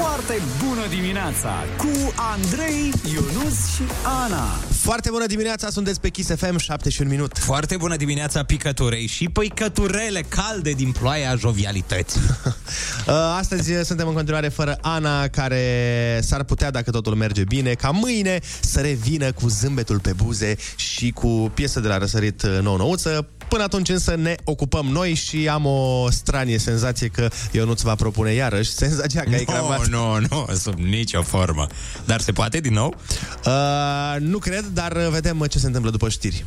Foarte bună dimineața cu Andrei, Ionus și Ana. Foarte bună dimineața, sunteți pe Kiss FM, 7 și un minut. Foarte bună dimineața, picăturei și păicăturele calde din ploaia jovialității. Uh, Astăzi suntem în continuare fără Ana, care s-ar putea, dacă totul merge bine, ca mâine să revină cu zâmbetul pe buze și cu piesă de la răsărit uh, nou-nouță. Până atunci însă ne ocupăm noi și am o stranie senzație că eu nu-ți va propune iarăși senzația că ai cravat. Nu, nu, nu, sub nicio formă. Dar se poate din nou? Uh, nu cred, dar vedem ce se întâmplă după știri.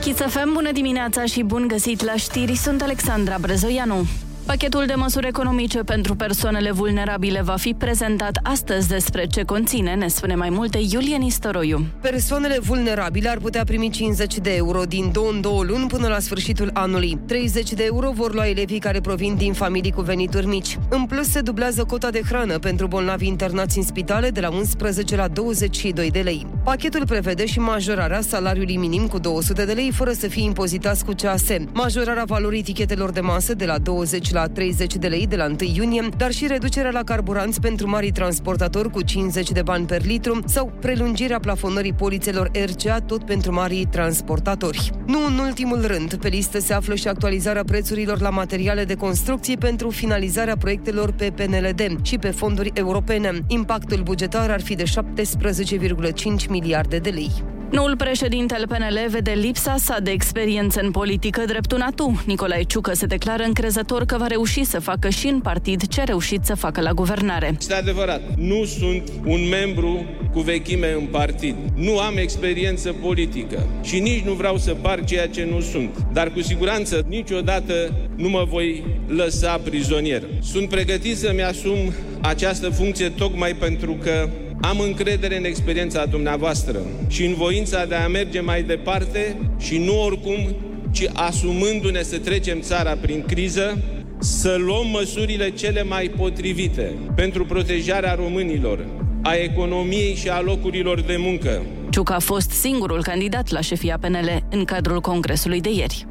Kiss FM, bună dimineața și bun găsit la știri, sunt Alexandra Brezoianu. Pachetul de măsuri economice pentru persoanele vulnerabile va fi prezentat astăzi despre ce conține, ne spune mai multe Iulie Nistoroiu. Persoanele vulnerabile ar putea primi 50 de euro din două în două luni până la sfârșitul anului. 30 de euro vor lua elevii care provin din familii cu venituri mici. În plus, se dublează cota de hrană pentru bolnavi internați în spitale de la 11 la 22 de lei. Pachetul prevede și majorarea salariului minim cu 200 de lei fără să fie impozitați cu CAS, majorarea valorii etichetelor de masă de la 20 la 30 de lei de la 1 iunie, dar și reducerea la carburanți pentru mari transportatori cu 50 de bani per litru sau prelungirea plafonării polițelor RCA tot pentru mari transportatori. Nu în ultimul rând, pe listă se află și actualizarea prețurilor la materiale de construcție pentru finalizarea proiectelor pe PNLD și pe fonduri europene. Impactul bugetar ar fi de 17,5 miliarde de lei. Noul președinte al PNL vede lipsa sa de experiență în politică drept un atu. Nicolae Ciucă se declară încrezător că va reuși să facă și în partid ce a reușit să facă la guvernare. Este adevărat, nu sunt un membru cu vechime în partid. Nu am experiență politică și nici nu vreau să par ceea ce nu sunt. Dar cu siguranță niciodată nu mă voi lăsa prizonier. Sunt pregătit să-mi asum această funcție tocmai pentru că am încredere în experiența dumneavoastră și în voința de a merge mai departe și nu oricum, ci asumându-ne să trecem țara prin criză, să luăm măsurile cele mai potrivite pentru protejarea românilor, a economiei și a locurilor de muncă. Ciucă a fost singurul candidat la șefia PNL în cadrul congresului de ieri.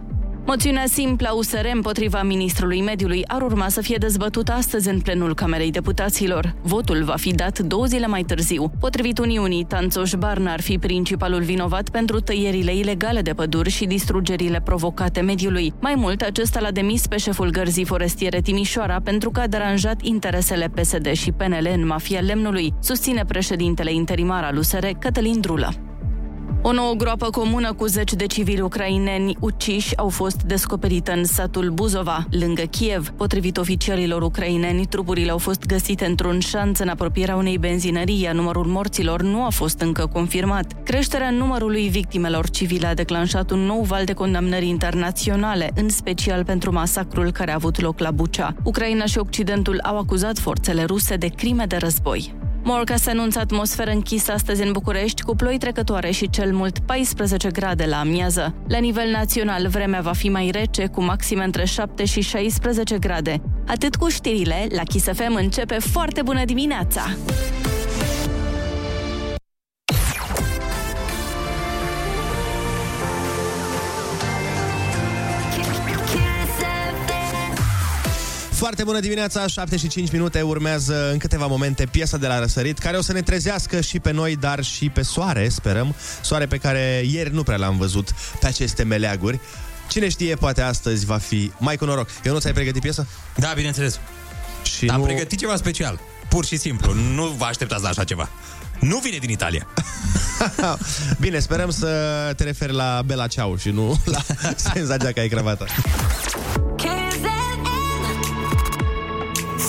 Moțiunea simplă a USR împotriva ministrului mediului ar urma să fie dezbătută astăzi în plenul Camerei Deputaților. Votul va fi dat două zile mai târziu. Potrivit Uniunii, Tanțoș Barna ar fi principalul vinovat pentru tăierile ilegale de păduri și distrugerile provocate mediului. Mai mult, acesta l-a demis pe șeful gărzii forestiere Timișoara pentru că a deranjat interesele PSD și PNL în mafia lemnului, susține președintele interimar al USR, Cătălin Drulă. O nouă groapă comună cu zeci de civili ucraineni uciși au fost descoperite în satul Buzova, lângă Kiev. Potrivit oficialilor ucraineni, trupurile au fost găsite într-un șanț în apropierea unei benzinării, iar numărul morților nu a fost încă confirmat. Creșterea numărului victimelor civile a declanșat un nou val de condamnări internaționale, în special pentru masacrul care a avut loc la Bucea. Ucraina și Occidentul au acuzat forțele ruse de crime de război. Morca se anunță atmosferă închisă astăzi în București cu ploi trecătoare și cel mult 14 grade la amiază. La nivel național, vremea va fi mai rece, cu maxime între 7 și 16 grade. Atât cu știrile, la Kiss FM începe foarte bună dimineața! Foarte bună dimineața, 7 și 5 minute urmează în câteva momente piesa de la răsărit, care o să ne trezească și pe noi, dar și pe soare, sperăm. Soare pe care ieri nu prea l-am văzut pe aceste meleaguri. Cine știe, poate astăzi va fi mai cu noroc. Eu nu ți-ai pregătit piesă? Da, bineînțeles. Și Am nu... pregătit ceva special. Pur și simplu. Nu vă așteptați la așa ceva. Nu vine din Italia. Bine, sperăm să te referi la Bela Ciao și nu la senzația că ai cravată.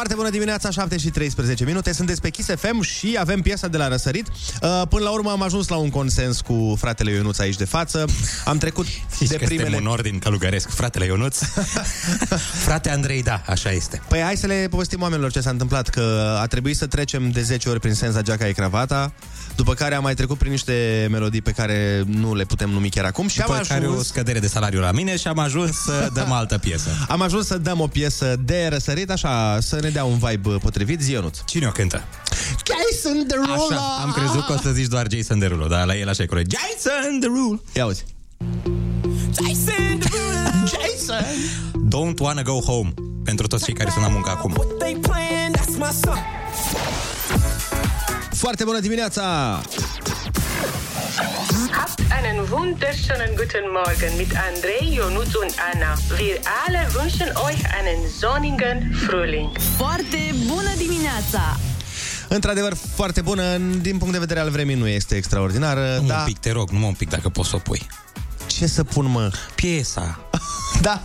Foarte Foarte bună dimineața, 7 și 13 minute. Sunteți pe Kiss FM și avem piesa de la răsărit. Uh, Până la urmă am ajuns la un consens cu fratele Ionuț aici de față. Am trecut Zici de că primele... suntem un ordin călugăresc. Fratele Ionuț. Frate Andrei, da, așa este. Păi hai să le povestim oamenilor ce s-a întâmplat, că a trebuit să trecem de 10 ori prin senza geaca e cravata, după care am mai trecut prin niște melodii pe care nu le putem numi chiar acum și După am care o ajuns, scădere de salariu la mine și am ajuns să dăm altă piesă. am ajuns să dăm o piesă de răsărit, așa, să ne dea un vibe potrivit, Zionuț. Cine o cântă? Jason Derulo! Așa, am crezut că o să zici doar Jason Derulo, dar la el așa e corect. Jason Derulo! Ia uzi. Jason! Don't wanna go home. Pentru toți cei care sunt la muncă acum. Foarte bună dimineața! Habt einen wunderschönen guten Morgen mit Andrei, Ionut und Anna. Wir alle wünschen euch einen sonnigen Frühling. Foarte bună dimineața! Într-adevăr, foarte bună, din punct de vedere al vremii nu este extraordinară, Nu dar un pic, te rog, numai un pic dacă poți să o pui. ce să pun, mă? Piesa. Da,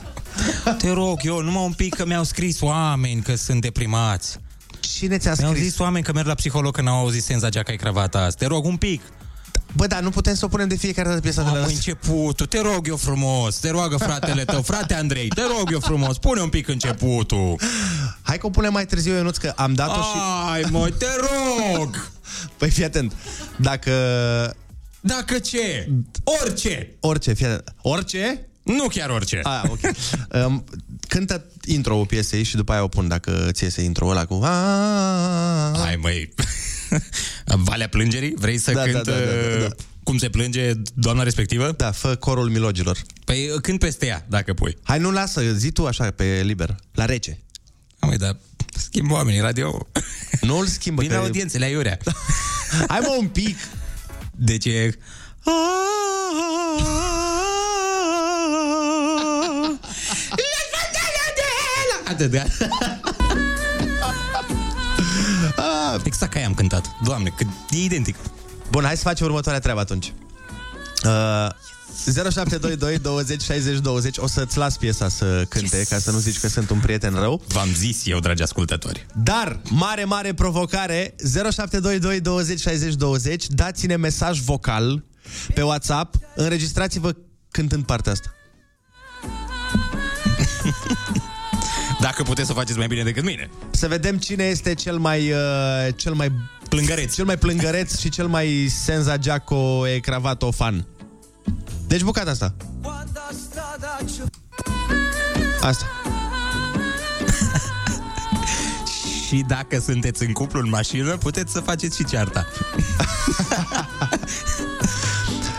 Te rog, eu numai un pic că mi-au scris oameni că sunt deprimați. cine ți-a Mi-au scris? zis oameni că merg la psiholog când au auzit senza geaca e cravata asta. Te rog, un pic. Bă, dar nu putem să o punem de fiecare dată piesa de Am la începutul, te rog eu frumos, te roagă fratele tău, frate Andrei, te rog eu frumos, pune un pic începutul. Hai că o punem mai târziu, Ionuț, că am dat-o și... Ai, mă, te rog! Păi fii atent, dacă... Dacă ce? Orice! Orice, fii atent. Orice? Nu chiar orice. Ah, ok. um, cântă intro-ul piesei și după aia o pun dacă ți iese intro-ul ăla cu... Hai, măi. Valea plângerii? Vrei să Da, cânt da, da, da, da, da. uh, cum se plânge doamna respectivă? Da, fă corul milogilor. Păi uh, cânt peste ea, dacă pui. Hai, nu lasă, zi tu așa, pe liber, la rece. Măi, dar schimb oamenii radio. Nu îl schimbă. Vin că- audiențele aiurea. Hai mă un pic. Deci e... Atât, da? Aia am cântat. Doamne, cât e identic. Bun, hai să facem următoarea treabă atunci. Uh, 0722 20 60 20 O să-ți las piesa să cânte yes. Ca să nu zici că sunt un prieten rău V-am zis eu, dragi ascultători. Dar, mare, mare provocare 0722 20 60 20 Dați-ne mesaj vocal Pe WhatsApp Înregistrați-vă cântând partea asta Dacă puteți să o faceți mai bine decât mine. Să vedem cine este cel mai uh, Cel mai Plângăreț. Cel mai plângăreț și cel mai senza Giaco e cravato fan Deci bucata asta Asta Și dacă sunteți în cuplu în mașină, puteți să faceți și cearta.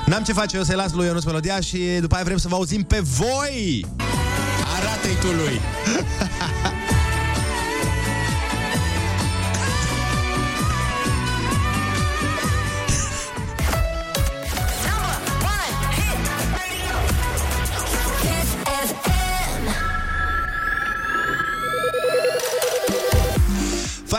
N-am ce face, eu să-i las lui Ionuț melodia Și după aia vrem să vă auzim pe voi Arată-i tu lui!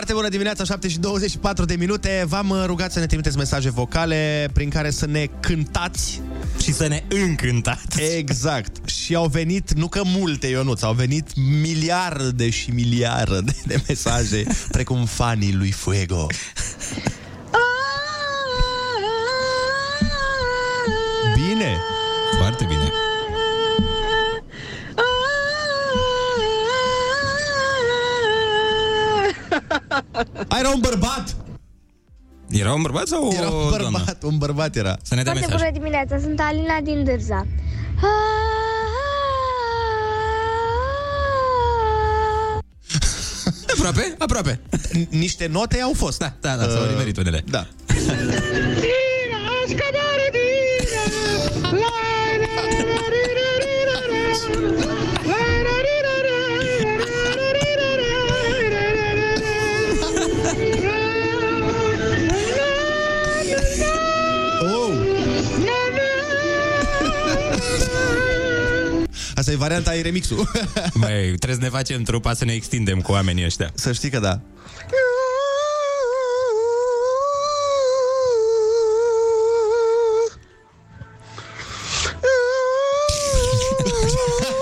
Foarte bună dimineața, 7 și 24 de minute. V-am uh, rugat să ne trimiteți mesaje vocale Prin care să ne cântați. Și să ne încântați. Exact. Și au venit, nu că multe, Ionuț Au venit miliarde și miliarde de mesaje Precum fanii lui Fuego. Bine. Foarte bine. Era un bărbat Era un bărbat sau Era o un doamnă? bărbat, un bărbat era Să ne dea Foarte mesaj. bună dimineața, sunt Alina din Dârza. Aproape, aproape. N- Niște note au fost Da, da, da, s-au Uh, nimerit unele. Da Oh! Asta e varianta, e remixul. Băi, trebuie să ne facem trupa să ne extindem cu oamenii ăștia. Să știi că da.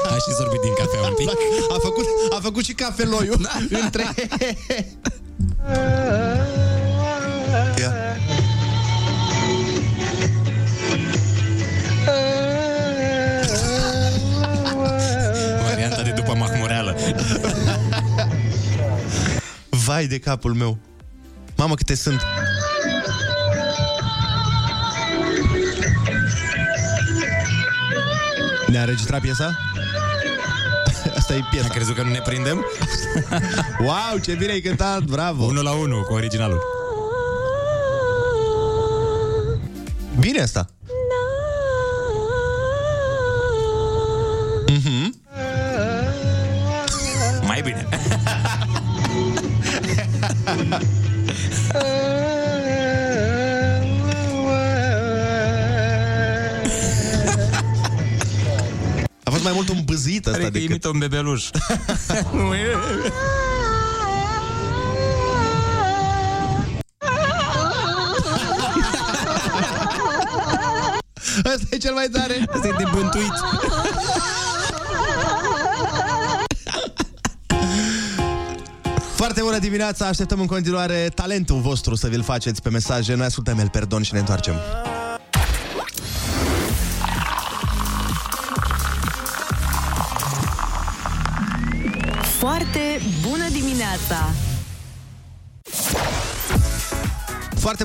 A și sorbit din cafea un pic. A făcut, a făcut făcut și cafeloiul da. între... de capul meu. Mamă, câte sunt. Ne-a înregistrat piesa? Asta e piesa. Ai crezut că nu ne prindem? Wow, ce bine ai cântat, bravo! 1 la 1 cu originalul. Bine asta. Asta Cred că decât... imită un bebeluș. Asta e cel mai tare. Asta e de bântuit. Foarte bună dimineața, așteptăm în continuare talentul vostru să vi-l faceți pe mesaje. Noi ascultăm El Perdon și ne întoarcem.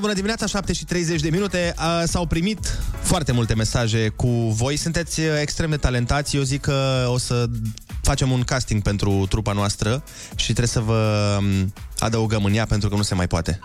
Bună dimineața, 7 și 30 de minute. A, S-au primit foarte multe mesaje cu voi. Sunteți uh, extrem de talentați. Eu zic că o să facem un casting pentru trupa noastră și trebuie să vă um, adăugăm în ea pentru că nu se mai poate.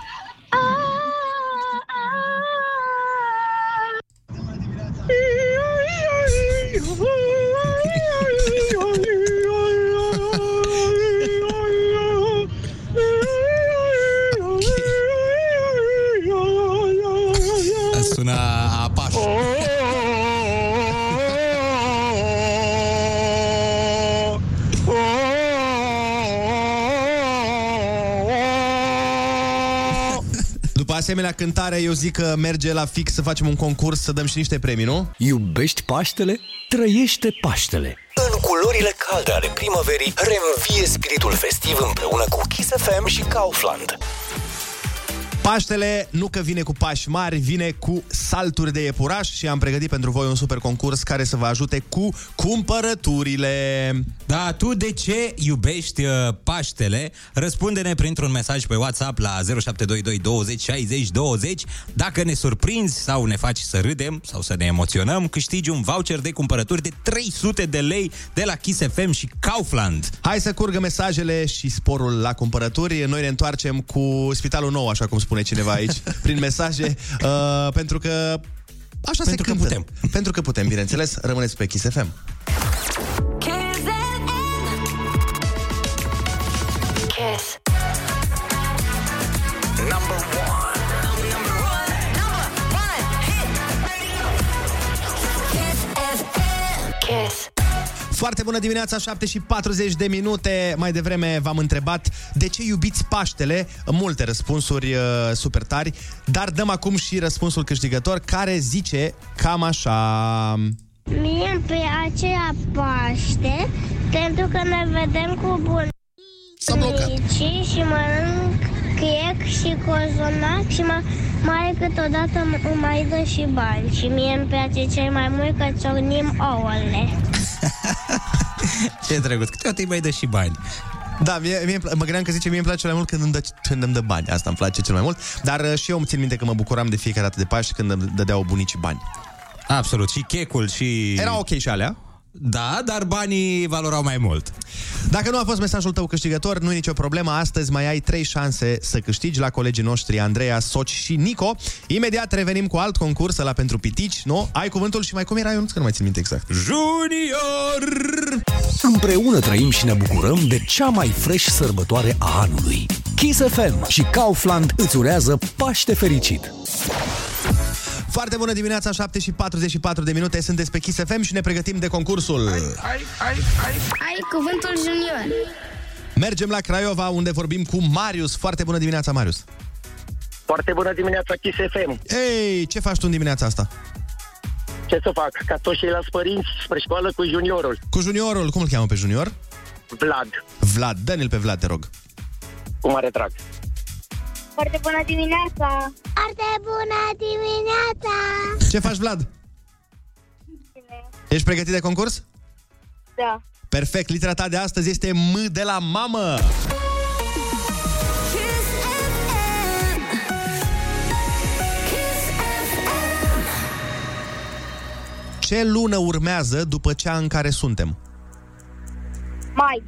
Cântare, eu zic că merge la fix să facem un concurs, să dăm și niște premii, nu? Iubești Paștele? Trăiește Paștele! În culorile calde ale primăverii, reînvie spiritul festiv împreună cu Kiss FM și Kaufland. Paștele nu că vine cu pași mari, vine cu salturi de iepuraș și am pregătit pentru voi un super concurs care să vă ajute cu cumpărăturile. Da, tu de ce iubești uh, Paștele? Răspunde-ne printr-un mesaj pe WhatsApp la 0722 20 60 20. Dacă ne surprinzi sau ne faci să râdem sau să ne emoționăm, câștigi un voucher de cumpărături de 300 de lei de la Kiss FM și Kaufland. Hai să curgă mesajele și sporul la cumpărături. Noi ne întoarcem cu Spitalul Nou, așa cum spune cineva aici, prin mesaje, uh, pentru că așa Pentru se că cântă. putem. Pentru că putem, bineînțeles. Rămâneți pe Kiss FM. Foarte bună dimineața, 7 și 40 de minute. Mai devreme v-am întrebat de ce iubiți Paștele. Multe răspunsuri uh, super tari, dar dăm acum și răspunsul câștigător care zice cam așa... Mie îmi place Paște pentru că ne vedem cu bunicii și mănânc chec și cozonac și mă, mai câteodată îmi mai dă și bani. Și mie îmi place cel mai mult că ciocnim ouăle. Ce drăguț, câteodată îi mai dă și bani. Da, mie, mie, mă gândeam că zice, mie îmi place cel mai mult când îmi, dă, când îmi dă bani. Asta îmi place cel mai mult. Dar uh, și eu îmi țin minte că mă bucuram de fiecare dată de Paști când îmi dădeau bunicii bani. Absolut, și checul și... Era ok și alea. Da, dar banii valorau mai mult. Dacă nu a fost mesajul tău câștigător, nu e nicio problemă. Astăzi mai ai trei șanse să câștigi la colegii noștri Andreea, Soci și Nico. Imediat revenim cu alt concurs la pentru pitici, nu? Ai cuvântul și mai cum era, eu nu că nu mai țin minte exact. Junior! Împreună trăim și ne bucurăm de cea mai fresh sărbătoare a anului. Kiss FM și Kaufland îți urează Paște fericit! Foarte bună dimineața, 7 și 44 de minute, sunteți pe Kiss FM și ne pregătim de concursul. Ai cuvântul junior. Mergem la Craiova, unde vorbim cu Marius. Foarte bună dimineața, Marius. Foarte bună dimineața, Kiss FM. Ei, ce faci tu în dimineața asta? Ce să fac? Ca toți ceilalți părinți, spre școală cu juniorul. Cu juniorul, cum îl cheamă pe junior? Vlad. Vlad, dă-ne-l pe Vlad, te rog. Cu mare drag. Foarte bună dimineața! Foarte bună dimineața! Ce faci, Vlad? Ești pregătit de concurs? Da. Perfect, litera ta de astăzi este M de la mamă. Ce lună urmează după cea în care suntem? Mai.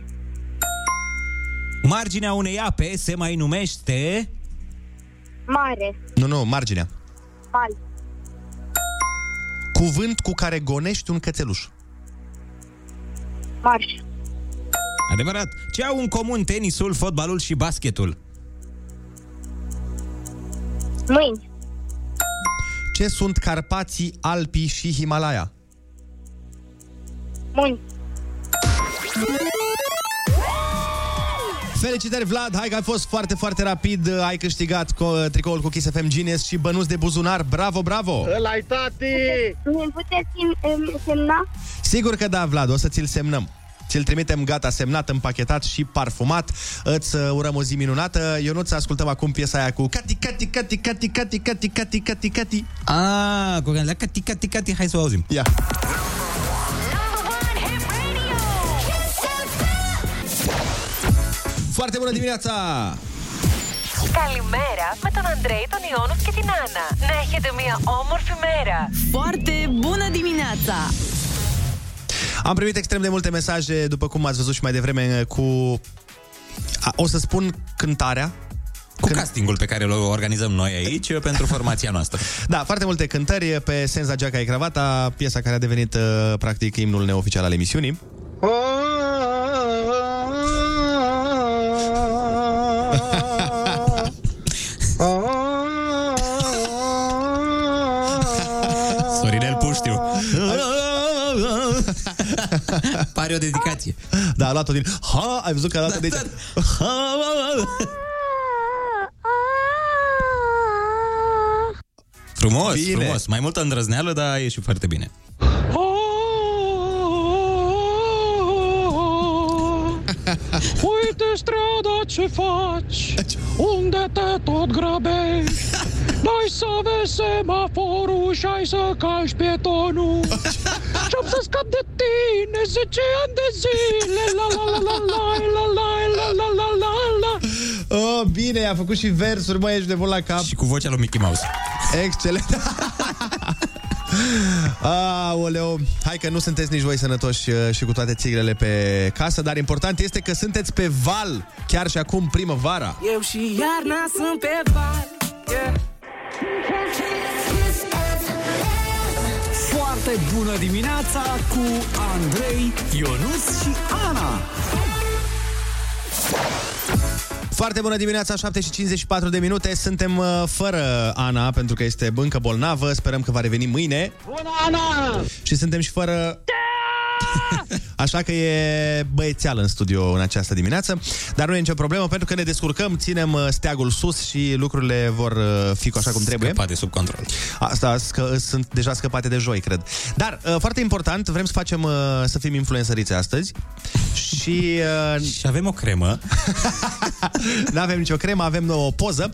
Marginea unei ape se mai numește... Mare. Nu, nu, marginea. Mal. Cuvânt cu care gonești un cățeluș. Marș. Adevărat. Ce au în comun tenisul, fotbalul și basketul? Mâini. Ce sunt Carpații, Alpii și Himalaya? Mâini. Felicitări, Vlad! Hai că ai fost foarte, foarte rapid. Ai câștigat co- tricoul cu Kiss FM Genius și bănuți de buzunar. Bravo, bravo! Ăla-i tati! Mi puteți sem- em, semna? Sigur că da, Vlad, o să ți-l semnăm. Ți-l trimitem gata, semnat, împachetat și parfumat. Îți uh, urăm o zi minunată. Eu nu ți ascultăm acum piesa aia cu Cati, Cati, Cati, Cati, Cati, Cati, Cati, Cati, Cati. Ah, cu la cati, cati, cati, hai să o auzim. Ia. Foarte bună dimineața! Καλημέρα με τον Αντρέη, τον Ιόνους και την Άννα. Να έχετε μια όμορφη μέρα. Foarte bună dimineața! Am primit extrem de multe mesaje, după cum ați văzut și mai devreme, cu... A, o să spun cântarea. Cu castingul pe care îl organizăm noi aici pentru formația noastră. Da, foarte multe cântări pe Senza Geaca e Cravata, piesa care a devenit uh, practic imnul neoficial al emisiunii. Sorinel Pare o dedicație. Da, a luat-o din... Ha, ai văzut că a luat-o de aici. Frumos, Bine. frumos. Mai multă îndrăzneală, dar a ieșit foarte bine. Uite strada ce faci, unde te tot grăbești. Dai să vezi semaforul și ai să calci pietonul. Și-am să scap de tine 10 ani de zile. La la la la la la la la la la la la. Oh, bine, a făcut și versuri, mă, ești de bun la cap. Și cu vocea lui Mickey Mouse. Excelent. Aoleu, hai că nu sunteți nici voi sănătoși uh, și cu toate țiglele pe casă, dar important este că sunteți pe val, chiar și acum primăvara. Eu și iarna sunt pe val yeah. Foarte bună dimineața cu Andrei, Ionus și Ana. Foarte bună dimineața, 7 și 54 de minute. Suntem uh, fără Ana, pentru că este încă bolnavă. Sperăm că va reveni mâine. Bună, Ana! Și suntem și fără... Așa că e băiețeală în studio în această dimineață, dar nu e nicio problemă pentru că ne descurcăm, ținem uh, steagul sus și lucrurile vor uh, fi așa cum trebuie. Scăpate sub control. Asta scă, sunt deja scăpate de joi, cred. Dar, uh, foarte important, vrem să facem, uh, să fim influenceriți astăzi și... Uh, și avem o cremă. nu avem nicio cremă, avem o poză.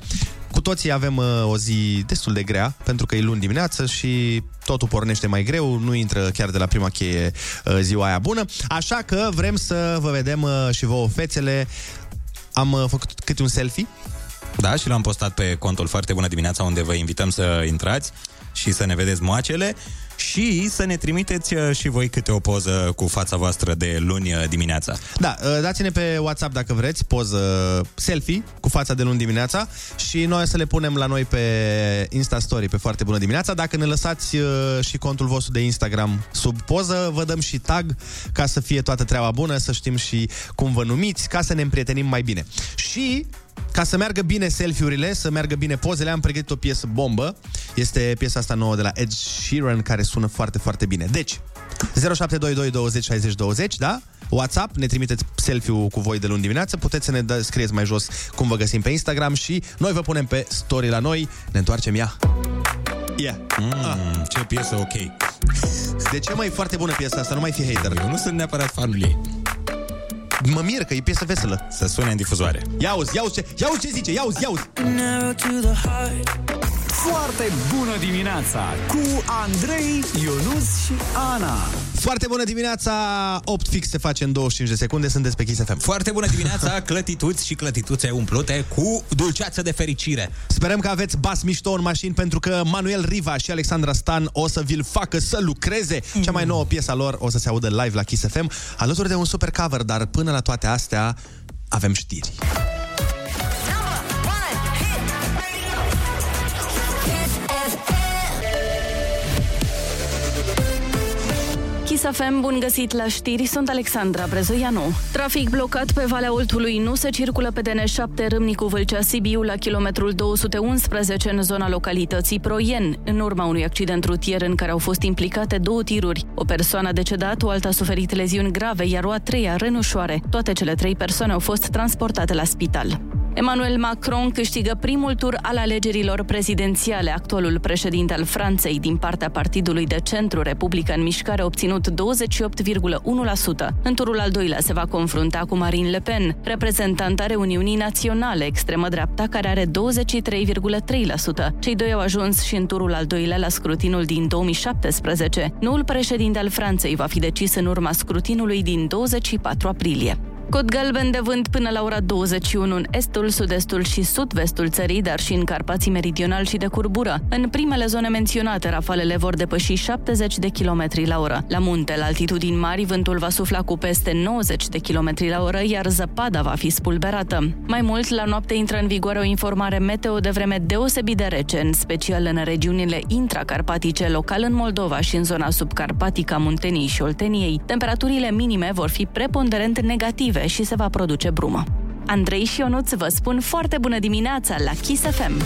Cu toții avem uh, o zi destul de grea, pentru că e luni dimineață și totul pornește mai greu, nu intră chiar de la prima cheie uh, ziua aia bună. Așa că vrem să vă vedem uh, și vouă fețele. Am uh, făcut câte un selfie. Da, și l-am postat pe contul Foarte Bună Dimineața, unde vă invităm să intrați și să ne vedeți moacele și să ne trimiteți uh, și voi câte o poză cu fața voastră de luni uh, dimineața. Da, uh, dați-ne pe WhatsApp dacă vreți poză selfie cu fața de luni dimineața și noi o să le punem la noi pe Insta Story pe foarte bună dimineața. Dacă ne lăsați uh, și contul vostru de Instagram sub poză, vă dăm și tag ca să fie toată treaba bună, să știm și cum vă numiți, ca să ne împrietenim mai bine. Și ca să meargă bine selfie-urile, să meargă bine pozele, am pregătit o piesă bombă. Este piesa asta nouă de la Ed Sheeran, care sună foarte, foarte bine. Deci, 0722 20 60 20, da? WhatsApp, ne trimiteți selfie-ul cu voi de luni dimineață, puteți să ne dă, scrieți mai jos cum vă găsim pe Instagram și noi vă punem pe story la noi, ne întoarcem ea. Yeah. Mm, ah. Ce piesă ok. De ce mai e foarte bună piesa asta? Nu mai fi hater. Eu nu sunt neapărat fanul ei. Mă mir că e piesă veselă. Să sune în difuzoare. Ia uzi, ia uzi ce, ia uzi ce zice, ia uzi, ia uzi. Foarte bună dimineața cu Andrei, Ionus și Ana. Foarte bună dimineața, 8 fix se face în 25 de secunde, sunteți pe Kiss FM. Foarte bună dimineața, clătituți și clătituțe umplute cu dulceață de fericire. Sperăm că aveți bas mișto în mașini pentru că Manuel Riva și Alexandra Stan o să vi-l facă să lucreze. Cea mai nouă piesă a lor o să se audă live la Kiss FM, alături de un super cover, dar până la toate astea avem știri. Kiss FM, bun găsit la știri, sunt Alexandra Brezoianu. Trafic blocat pe Valea Oltului, nu se circulă pe DN7 Râmnicu Vâlcea Sibiu la kilometrul 211 în zona localității Proien, în urma unui accident rutier în care au fost implicate două tiruri. O persoană a decedat, o alta a suferit leziuni grave, iar o a treia rănușoare. Toate cele trei persoane au fost transportate la spital. Emmanuel Macron câștigă primul tur al alegerilor prezidențiale. Actualul președinte al Franței din partea partidului de centru Republica în Mișcare a obținut 28,1%. În turul al doilea se va confrunta cu Marine Le Pen, reprezentanta Reuniunii Naționale, extremă dreapta, care are 23,3%. Cei doi au ajuns și în turul al doilea la scrutinul din 2017. Noul președinte al Franței va fi decis în urma scrutinului din 24 aprilie. Cod galben de vânt până la ora 21 în estul, sud-estul și sud-vestul țării, dar și în Carpații Meridional și de curbură. În primele zone menționate, rafalele vor depăși 70 de km la oră. La munte, la altitudini mari, vântul va sufla cu peste 90 de km la oră, iar zăpada va fi spulberată. Mai mult, la noapte intră în vigoare o informare meteo de vreme deosebit de rece, în special în regiunile intracarpatice, local în Moldova și în zona subcarpatică a Munteniei și Olteniei. Temperaturile minime vor fi preponderent negative și se va produce brumă. Andrei și Ionuț vă spun foarte bună dimineața la Kiss FM!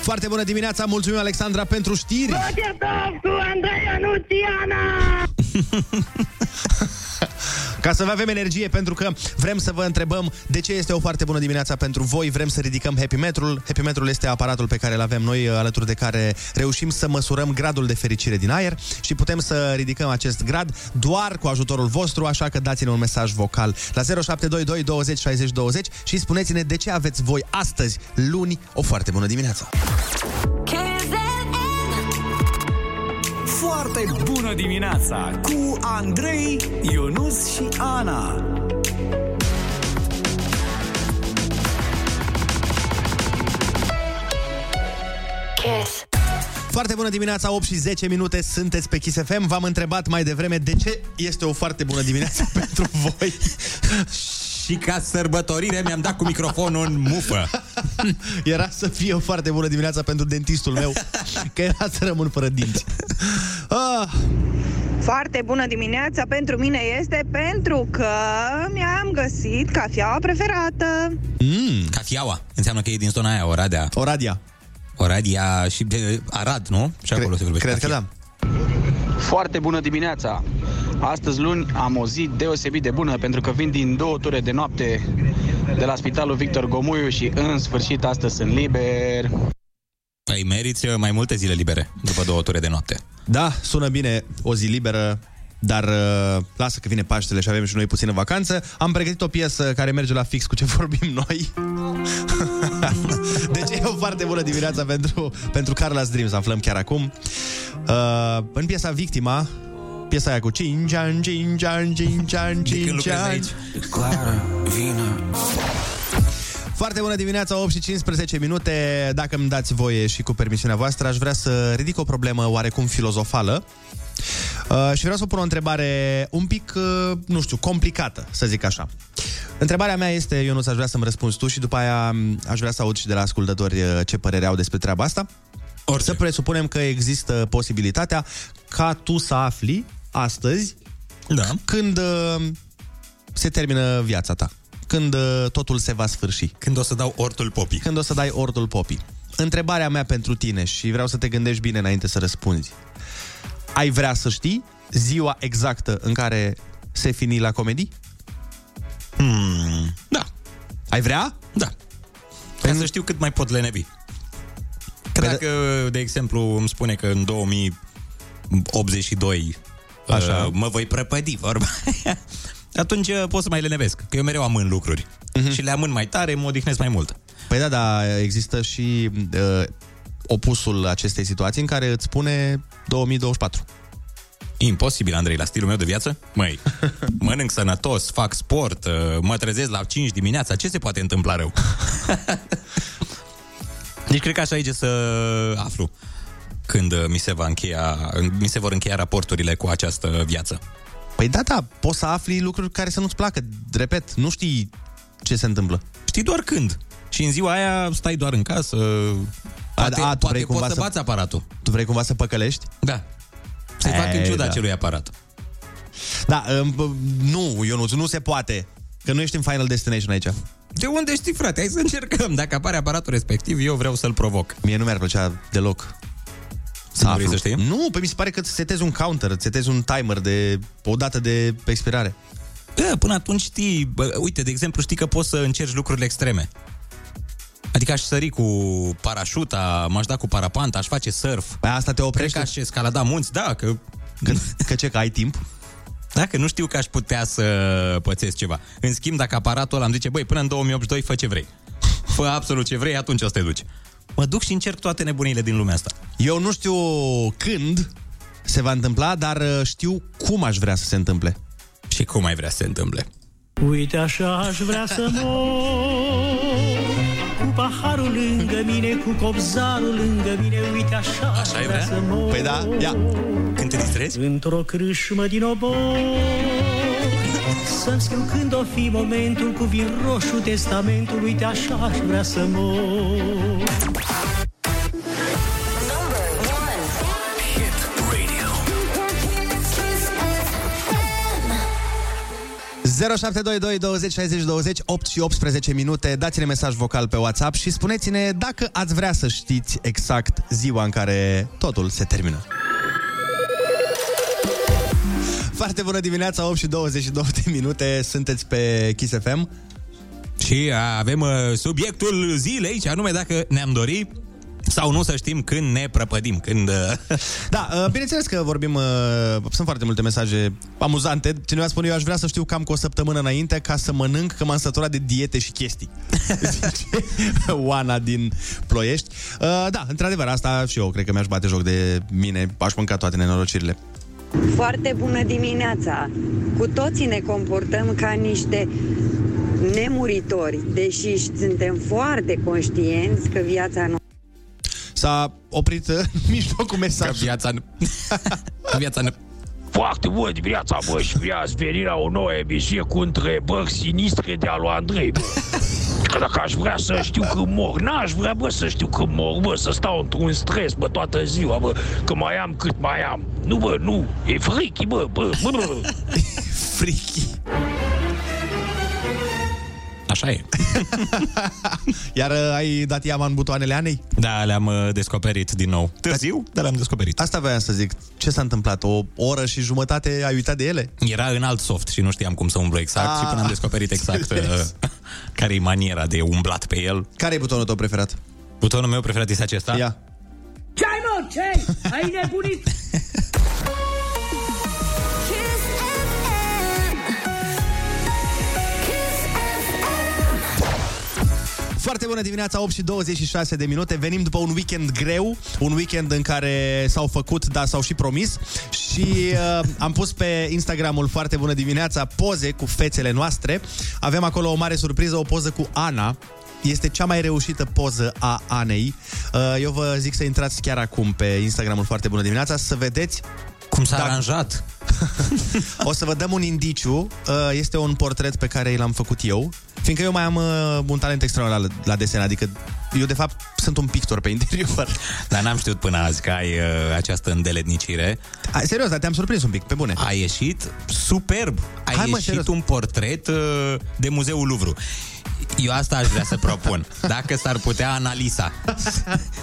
Foarte bună dimineața, mulțumim Alexandra pentru știri. Băgetăm cu Andrei Anuțiana! Ca să vă avem energie, pentru că vrem să vă întrebăm de ce este o foarte bună dimineața pentru voi, vrem să ridicăm Happy Metrul. Happy Metrul este aparatul pe care îl avem noi, alături de care reușim să măsurăm gradul de fericire din aer și putem să ridicăm acest grad doar cu ajutorul vostru, așa că dați-ne un mesaj vocal la 0722 20 60 20 și spuneți-ne de ce aveți voi astăzi, luni, o foarte bună dimineață. Foarte bună dimineața cu Andrei, Ionus și Ana. Kiss. Foarte bună dimineața, 8 și 10 minute, sunteți pe Kiss FM. V-am întrebat mai devreme de ce este o foarte bună dimineață pentru voi. Și ca sărbătorire mi-am dat cu microfonul în mufă. Era să fie o foarte bună dimineața pentru dentistul meu, că era să rămân fără dinți. Ah. Foarte bună dimineața pentru mine este pentru că mi-am găsit cafeaua preferată. Mm. Cafeaua. Înseamnă că e din zona aia, Oradea. Oradea. Oradea și de Arad, nu? Și acolo se vorbește Cred că cafea. da. Foarte bună dimineața! Astăzi luni am o zi deosebit de bună pentru că vin din două ture de noapte de la Spitalul Victor Gomuiu și în sfârșit astăzi sunt liber. Păi meriți uh, mai multe zile libere după două ture de noapte. Da, sună bine o zi liberă, dar uh, lasă că vine Paștele și avem și noi puțină vacanță. Am pregătit o piesă care merge la fix cu ce vorbim noi. deci e o foarte bună dimineața pentru, pentru Carla's Dreams, aflăm chiar acum. Uh, în piesa Victima, piesa aia cu 5 ani, 5 ani, 5 ani, 5 ani. Foarte bună dimineața, 8 și 15 minute. Dacă îmi dați voie și cu permisiunea voastră, aș vrea să ridic o problemă oarecum filozofală. Uh, și vreau să pun o întrebare un pic, uh, nu știu, complicată, să zic așa. Întrebarea mea este, eu nu aș vrea să-mi răspunzi tu și după aia m, aș vrea să aud și de la ascultători uh, ce părere au despre treaba asta. Ori să presupunem că există posibilitatea ca tu să afli astăzi da. când uh, se termină viața ta. Când uh, totul se va sfârși. Când o să dau ortul popii. Când o să dai ortul popii. Întrebarea mea pentru tine și vreau să te gândești bine înainte să răspunzi. Ai vrea să știi ziua exactă în care se fini la comedii? Hmm, da. Ai vrea? Da. Ca să știu cât mai pot lenevi. Că dacă, de exemplu, îmi spune că în 2082 Așa. uh, mă voi prăpădi, vorba aia, atunci uh, pot să mai lenevesc. Că eu mereu amân lucruri. Uh-huh. Și le amân mai tare, mă odihnesc mai mult. Păi da, da, există și uh, opusul acestei situații în care îți spune 2024. Imposibil, Andrei, la stilul meu de viață? Măi, mănânc sănătos, fac sport, uh, mă trezesc la 5 dimineața, ce se poate întâmpla rău? deci cred că așa aici să aflu când uh, mi se, va încheia, mi se vor încheia raporturile cu această viață. Păi da, da, poți să afli lucruri care să nu-ți placă. Repet, nu știi ce se întâmplă. Știi doar când. Și în ziua aia stai doar în casă, poate, a, tu poate vrei poți cumva să să- bați aparatul. Tu vrei cumva să păcălești? Da. Să-i fac în Ei, ciuda da. acelui aparat. Da, um, nu, Ionuț, nu se poate. Că nu ești în Final Destination aici. De unde știi, frate? Hai să încercăm. Dacă apare aparatul respectiv, eu vreau să-l provoc. Mie nu mi-ar plăcea deloc. Să nu vrei să știi? Nu, pe mi se pare că îți setezi un counter, îți setezi un timer de o dată de expirare. Da, până atunci știi, bă, uite, de exemplu, știi că poți să încerci lucrurile extreme. Adică aș sări cu parașuta, m-aș da cu parapanta, aș face surf. Păi asta te oprește? Cred că aș escalada munți, da, că... Că, că ce, că ai timp? Dacă nu știu că aș putea să pățesc ceva. În schimb, dacă aparatul ăla îmi zice, băi, până în 2082 fă ce vrei. Fă absolut ce vrei, atunci o să te duci. Mă duc și încerc toate nebunile din lumea asta. Eu nu știu când se va întâmpla, dar uh, știu cum aș vrea să se întâmple. Și cum ai vrea să se întâmple? Uite așa aș vrea să mor Cu paharul lângă mine, cu copzarul lângă mine Uite așa, Așa ai vrea vrea? să mor Păi da, ia. Când te distrezi? Într-o crâșmă din obor Să-mi scriu când o fi momentul Cu vin roșu testamentul. Uite așa aș vrea să mor 0722 20 60 20 8 și 18 minute. Dați-ne mesaj vocal pe WhatsApp Și spuneți-ne dacă ați vrea să știți Exact ziua în care totul se termină Foarte bună dimineața, 8 și 22 de minute Sunteți pe Kiss FM Și a, avem uh, subiectul zilei, și anume dacă ne-am dori sau nu să știm când ne prăpădim, când... Uh... Da, uh, bineînțeles că vorbim, uh, sunt foarte multe mesaje amuzante. Cineva spune, eu aș vrea să știu cam cu o săptămână înainte ca să mănânc, că m-am săturat de diete și chestii. Zice Oana din Ploiești. Uh, da, într-adevăr, asta și eu cred că mi-aș bate joc de mine. Aș mânca toate nenorocirile. Foarte bună dimineața! Cu toții ne comportăm ca niște nemuritori, deși suntem foarte conștienți că viața nu S-a oprit uh, în mijlocul mesajului. Că viața nu... viața nu... Foarte bună dimineața, bă, și vreau ați venit la o nouă emisie cu întrebări sinistre de-a lui Andrei, bă. Că dacă aș vrea să știu că mor, n-aș vrea, bă, să știu că mor, bă, să stau într-un stres, bă, toată ziua, bă, că mai am cât mai am. Nu, bă, nu, e frichi, bă, bă, bă. Frichi. Așa e. Iar uh, ai dat Iaman butoanele Anei? Da, le-am uh, descoperit din nou. Târziu, dar le-am descoperit. Asta voiam să zic. Ce s-a întâmplat? O oră și jumătate ai uitat de ele? Era în alt soft și nu știam cum să umblu exact Ah, și până am descoperit exact uh, înțeles. Care e maniera de umblat pe el. Care e butonul tău preferat? Butonul meu preferat este acesta? Ia. Ce-ai mă, ce Ai nebunit? Foarte bună dimineața, 8 și 26 de minute. Venim după un weekend greu, un weekend în care s-au făcut, dar s-au și promis. Și uh, am pus pe Instagramul Foarte bună dimineața poze cu fețele noastre. Avem acolo o mare surpriză, o poză cu Ana. Este cea mai reușită poză a Anei. Uh, eu vă zic să intrați chiar acum pe Instagramul Foarte bună dimineața să vedeți Cum s-a aranjat. o să vă dăm un indiciu. Uh, Este un portret pe care l-am făcut eu. Fiindcă eu mai am uh, un talent extraordinar la, la desen, adică eu de fapt sunt un pictor pe interior. Dar n-am știut până azi că ai uh, această îndeletnicire. Ai, serios, dar te-am surprins un pic, pe bune. A ieșit superb. Ai Hai, mă, ieșit serios. un portret uh, de Muzeul Louvre. Eu asta aș vrea să propun. Dacă s-ar putea analiza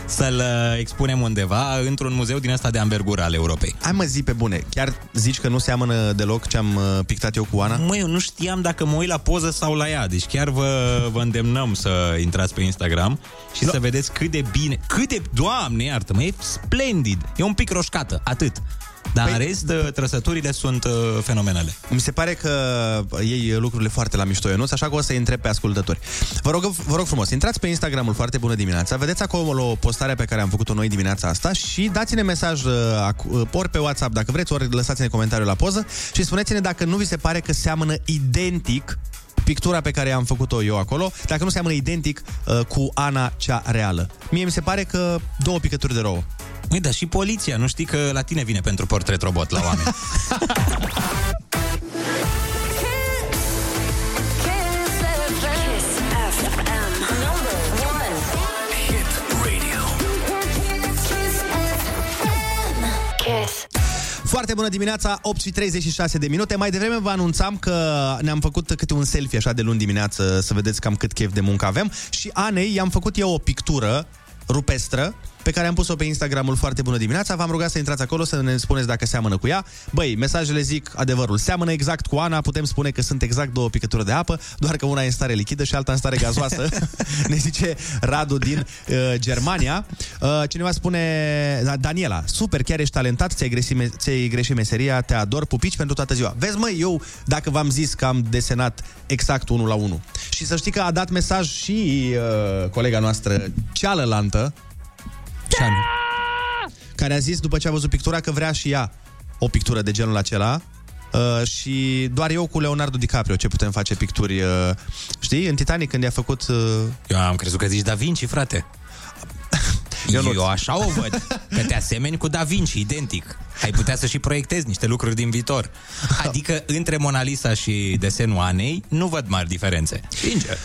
să-l uh, expunem undeva într-un muzeu din ăsta de ambergură al Europei. Hai mă zi pe bune, chiar zici că nu seamănă deloc ce am uh, pictat eu cu Ana? Măi, eu nu știam dacă mă uit la poză sau la ea, deci chiar vă, vă îndemnăm să intrați pe Instagram și să vedeți cât de bine, cât de, doamne iartă mă, e splendid, e un pic roșcată, atât. Dar păi... în rest, uh, trăsăturile sunt uh, fenomenale. Mi se pare că iei lucrurile foarte la mișto, Ionuț, așa că o să întreb pe ascultători. Vă rog, vă rog frumos, intrați pe Instagramul Foarte Bună Dimineața, vedeți acolo o postare pe care am făcut-o noi dimineața asta și dați-ne mesaj uh, uh, ori pe WhatsApp dacă vreți, ori lăsați-ne comentariu la poză și spuneți-ne dacă nu vi se pare că seamănă identic pictura pe care am făcut-o eu acolo, dacă nu seamănă identic uh, cu Ana cea reală. Mie mi se pare că două picături de rouă. Măi, dar și poliția, nu știi că la tine vine pentru portret robot la oameni. Foarte bună dimineața, 8 și 36 de minute. Mai devreme vă anunțam că ne-am făcut câte un selfie așa de luni dimineață să vedeți cam cât chef de muncă avem și Anei i-am făcut eu o pictură rupestră pe care am pus-o pe Instagramul Foarte Bună Dimineața. V-am rugat să intrați acolo să ne spuneți dacă seamănă cu ea. Băi, mesajele zic adevărul. Seamănă exact cu Ana, putem spune că sunt exact două picături de apă, doar că una e în stare lichidă și alta în stare gazoasă. ne zice Radu din uh, Germania. Uh, cineva spune, da, Daniela, super, chiar ești talentat, ți-ai greșit, me- ți-ai greșit meseria, te ador, pupici pentru toată ziua. Vezi, măi, eu, dacă v-am zis că am desenat exact unul la unul. Și să știi că a dat mesaj și uh, colega noastră cealaltă, Ceanu, care a zis după ce a văzut pictura că vrea și ea o pictură de genul acela Uh, și doar eu cu Leonardo DiCaprio ce putem face picturi, uh, știi? În Titanic când i-a făcut... Uh... Eu am crezut că zici Da Vinci, frate. Eu, eu așa o văd, că te asemeni cu Da Vinci, identic. Ai putea să și proiectezi niște lucruri din viitor. Adică între Mona Lisa și desenul Anei nu văd mari diferențe. Sincer.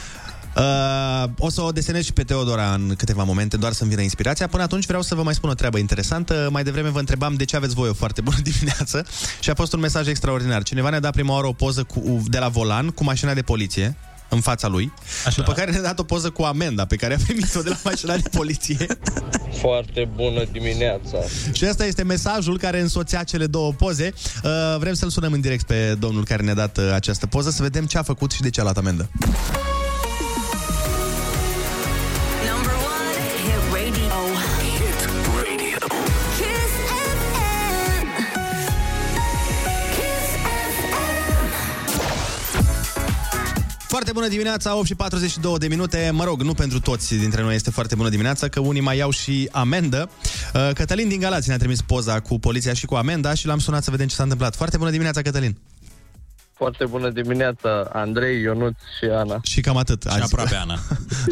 Uh, o să o desenez și pe Teodora în câteva momente, doar să-mi vină inspirația. Până atunci vreau să vă mai spun o treabă interesantă. Mai devreme vă întrebam de ce aveți voi o foarte bună dimineață și a fost un mesaj extraordinar. Cineva ne-a dat prima oară o poză cu, de la volan cu mașina de poliție în fața lui, Așa. după care ne-a dat o poză cu amenda pe care a primit-o de la mașina de poliție. Foarte bună dimineața. Și asta este mesajul care însoțea cele două poze. Uh, vrem să-l sunăm în direct pe domnul care ne-a dat uh, această poză, să vedem ce a făcut și de ce a luat amendă. Foarte bună dimineața, 8 și 42 de minute. Mă rog, nu pentru toți dintre noi este foarte bună dimineața, că unii mai iau și amendă. Uh, Cătălin din Galați ne-a trimis poza cu poliția și cu amenda și l-am sunat să vedem ce s-a întâmplat. Foarte bună dimineața, Cătălin. Foarte bună dimineața, Andrei, Ionuț și Ana. Și cam atât. Și aproape Ana.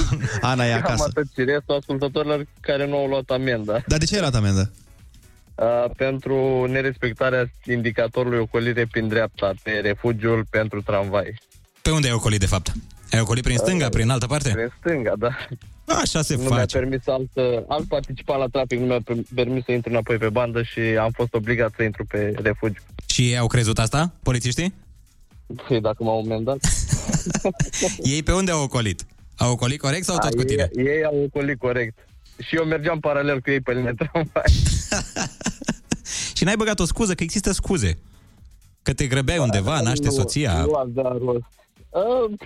Ana e Cam acasă. atât și restul ascultătorilor care nu au luat amenda. Dar de ce ai luat amendă? Uh, pentru nerespectarea indicatorului ocolire prin dreapta pe refugiul pentru tramvai. Pe unde ai ocolit, de fapt? Ai ocolit prin stânga, prin altă parte? Prin stânga, da. Așa se nu mi-a face. permis alt, alt participant la trafic, nu mi-a per- permis să intru înapoi pe bandă și am fost obligat să intru pe refugiu. Și ei au crezut asta, polițiștii? Păi dacă m-au amendat... Ei pe unde au ocolit? Au ocolit corect sau tot A, cu tine? Ei, ei au ocolit corect. Și eu mergeam paralel cu ei pe linia tramvai. Și n-ai băgat o scuză, că există scuze. Că te grăbeai undeva, naște nu, soția. Nu avea rost. Uh,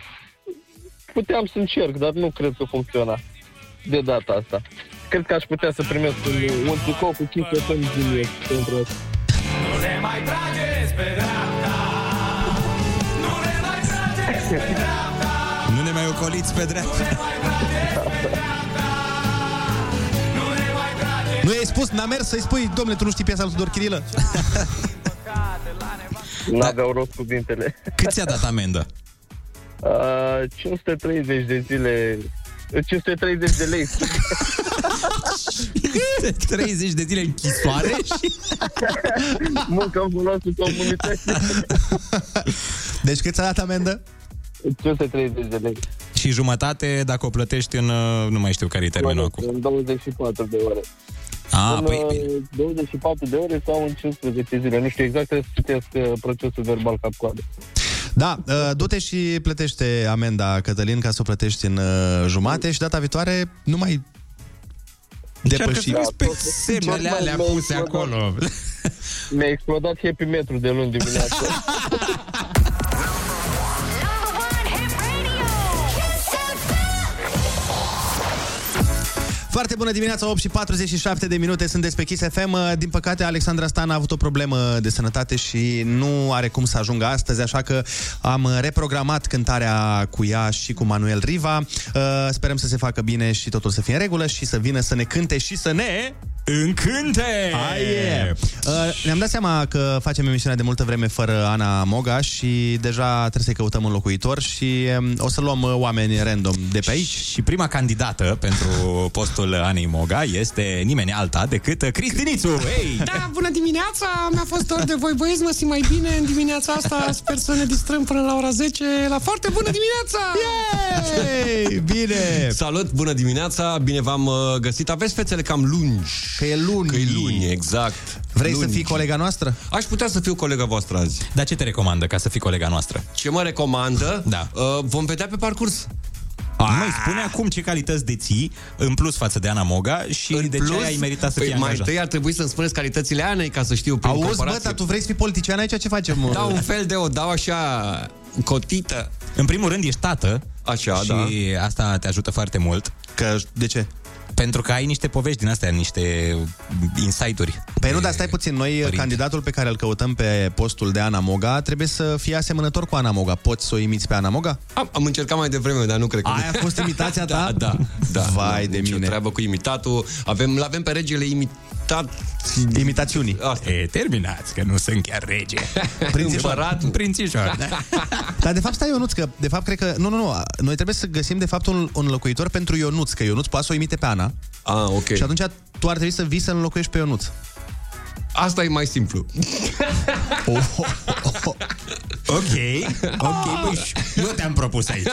puteam să încerc, dar nu cred că funcționa de data asta. Cred că aș putea să primesc un, un tricou cu 5 tămi zilnic pentru asta. Nu ne mai trageți pe dreapta Nu ne mai trageți pe dreapta Nu ne mai ocoliți pe dreapta. Nu i-ai spus, n-a mers să-i spui, domnule, tu nu știi piesa lui Tudor Chirilă? Nu aveau rost cuvintele. Cât ți-a dat amendă? Uh, 530 de zile. 530 de lei. 30 de zile închisoare? Și... Muncă în folosul comunității Deci cât ți-a dat amendă? 530 de lei. Și jumătate dacă o plătești în... uh, Nu mai știu care e termenul acum. În 24 de ore. A, în păi uh, bine. 24 de ore sau în 15 zile. Nu știu exact, trebuie să citesc uh, procesul verbal cap-coadă Da, uh, du-te și plătește amenda, Cătălin, ca să o plătești în uh, jumate și data viitoare nu mai depăși. Încearcă să vezi pe semnele alea puse acolo. Mi-a explodat happy metru de luni dimineața. Foarte bună dimineața, 8 și 47 de minute, sunt pe Kiss FM. Din păcate, Alexandra Stan a avut o problemă de sănătate și nu are cum să ajungă astăzi, așa că am reprogramat cântarea cu ea și cu Manuel Riva. Uh, Sperăm să se facă bine și totul să fie în regulă și să vină să ne cânte și să ne... Încânte! Hai, yeah. uh, ne-am dat seama că facem emisiunea de multă vreme fără Ana Moga și deja trebuie să-i căutăm un locuitor și um, o să luăm uh, oameni random de pe aici. Și prima candidată pentru postul Anei Moga este nimeni alta decât Cristinițu. Hey! Da, bună dimineața! Mi-a fost dor de voi băieți, mă simt mai bine în dimineața asta. Sper să ne distrăm până la ora 10 la foarte bună dimineața! Yay! Bine! Salut, bună dimineața, bine v-am uh, găsit. Aveți fețele cam lungi. Că e luni. Că e luni, exact. Vrei luni. să fii colega noastră? Aș putea să fiu colega voastră azi. Dar ce te recomandă ca să fii colega noastră? Ce mă recomandă? Da. Uh, vom vedea pe parcurs. Mai spune acum ce calități deții în plus față de Ana Moga și În de plus, ce ai meritat să păi fii mai angajat. întâi ar trebui să-mi spuneți calitățile Anei ca să știu prin Auzi, bă, comparație. dar tu vrei să fii politician aici? Ce facem? mă? Da, un fel de o dau așa cotită. În primul rând ești tată Așa, și da. asta te ajută foarte mult. Că, de ce? Pentru că ai niște povești din astea, niște insight-uri. Păi nu, dar stai puțin, noi părinte. candidatul pe care îl căutăm pe postul de Ana Moga trebuie să fie asemănător cu Ana Moga. Poți să o imiți pe Ana Moga? Am, am încercat mai devreme, dar nu cred că... Aia a fost imitația ta? Da, da, da. Vai Nu, de nicio mine. treabă cu imitatul. Avem, l-avem pe regele imitat... Imitațiunii. Asta. E, terminați, că nu sunt chiar rege. Prințișor. Împăratul. Prințișor, da. Dar de fapt stai Ionuț, că de fapt cred că... Nu, nu, nu. Noi trebuie să găsim de fapt un, un locuitor pentru Ionuț, că Ionuț poate să o imite pe Ana. Ah, ok. Și atunci tu ar trebui să vii să înlocuiești pe Ionuț. Asta e mai simplu. Ok, ok, băi, și eu te-am propus aici.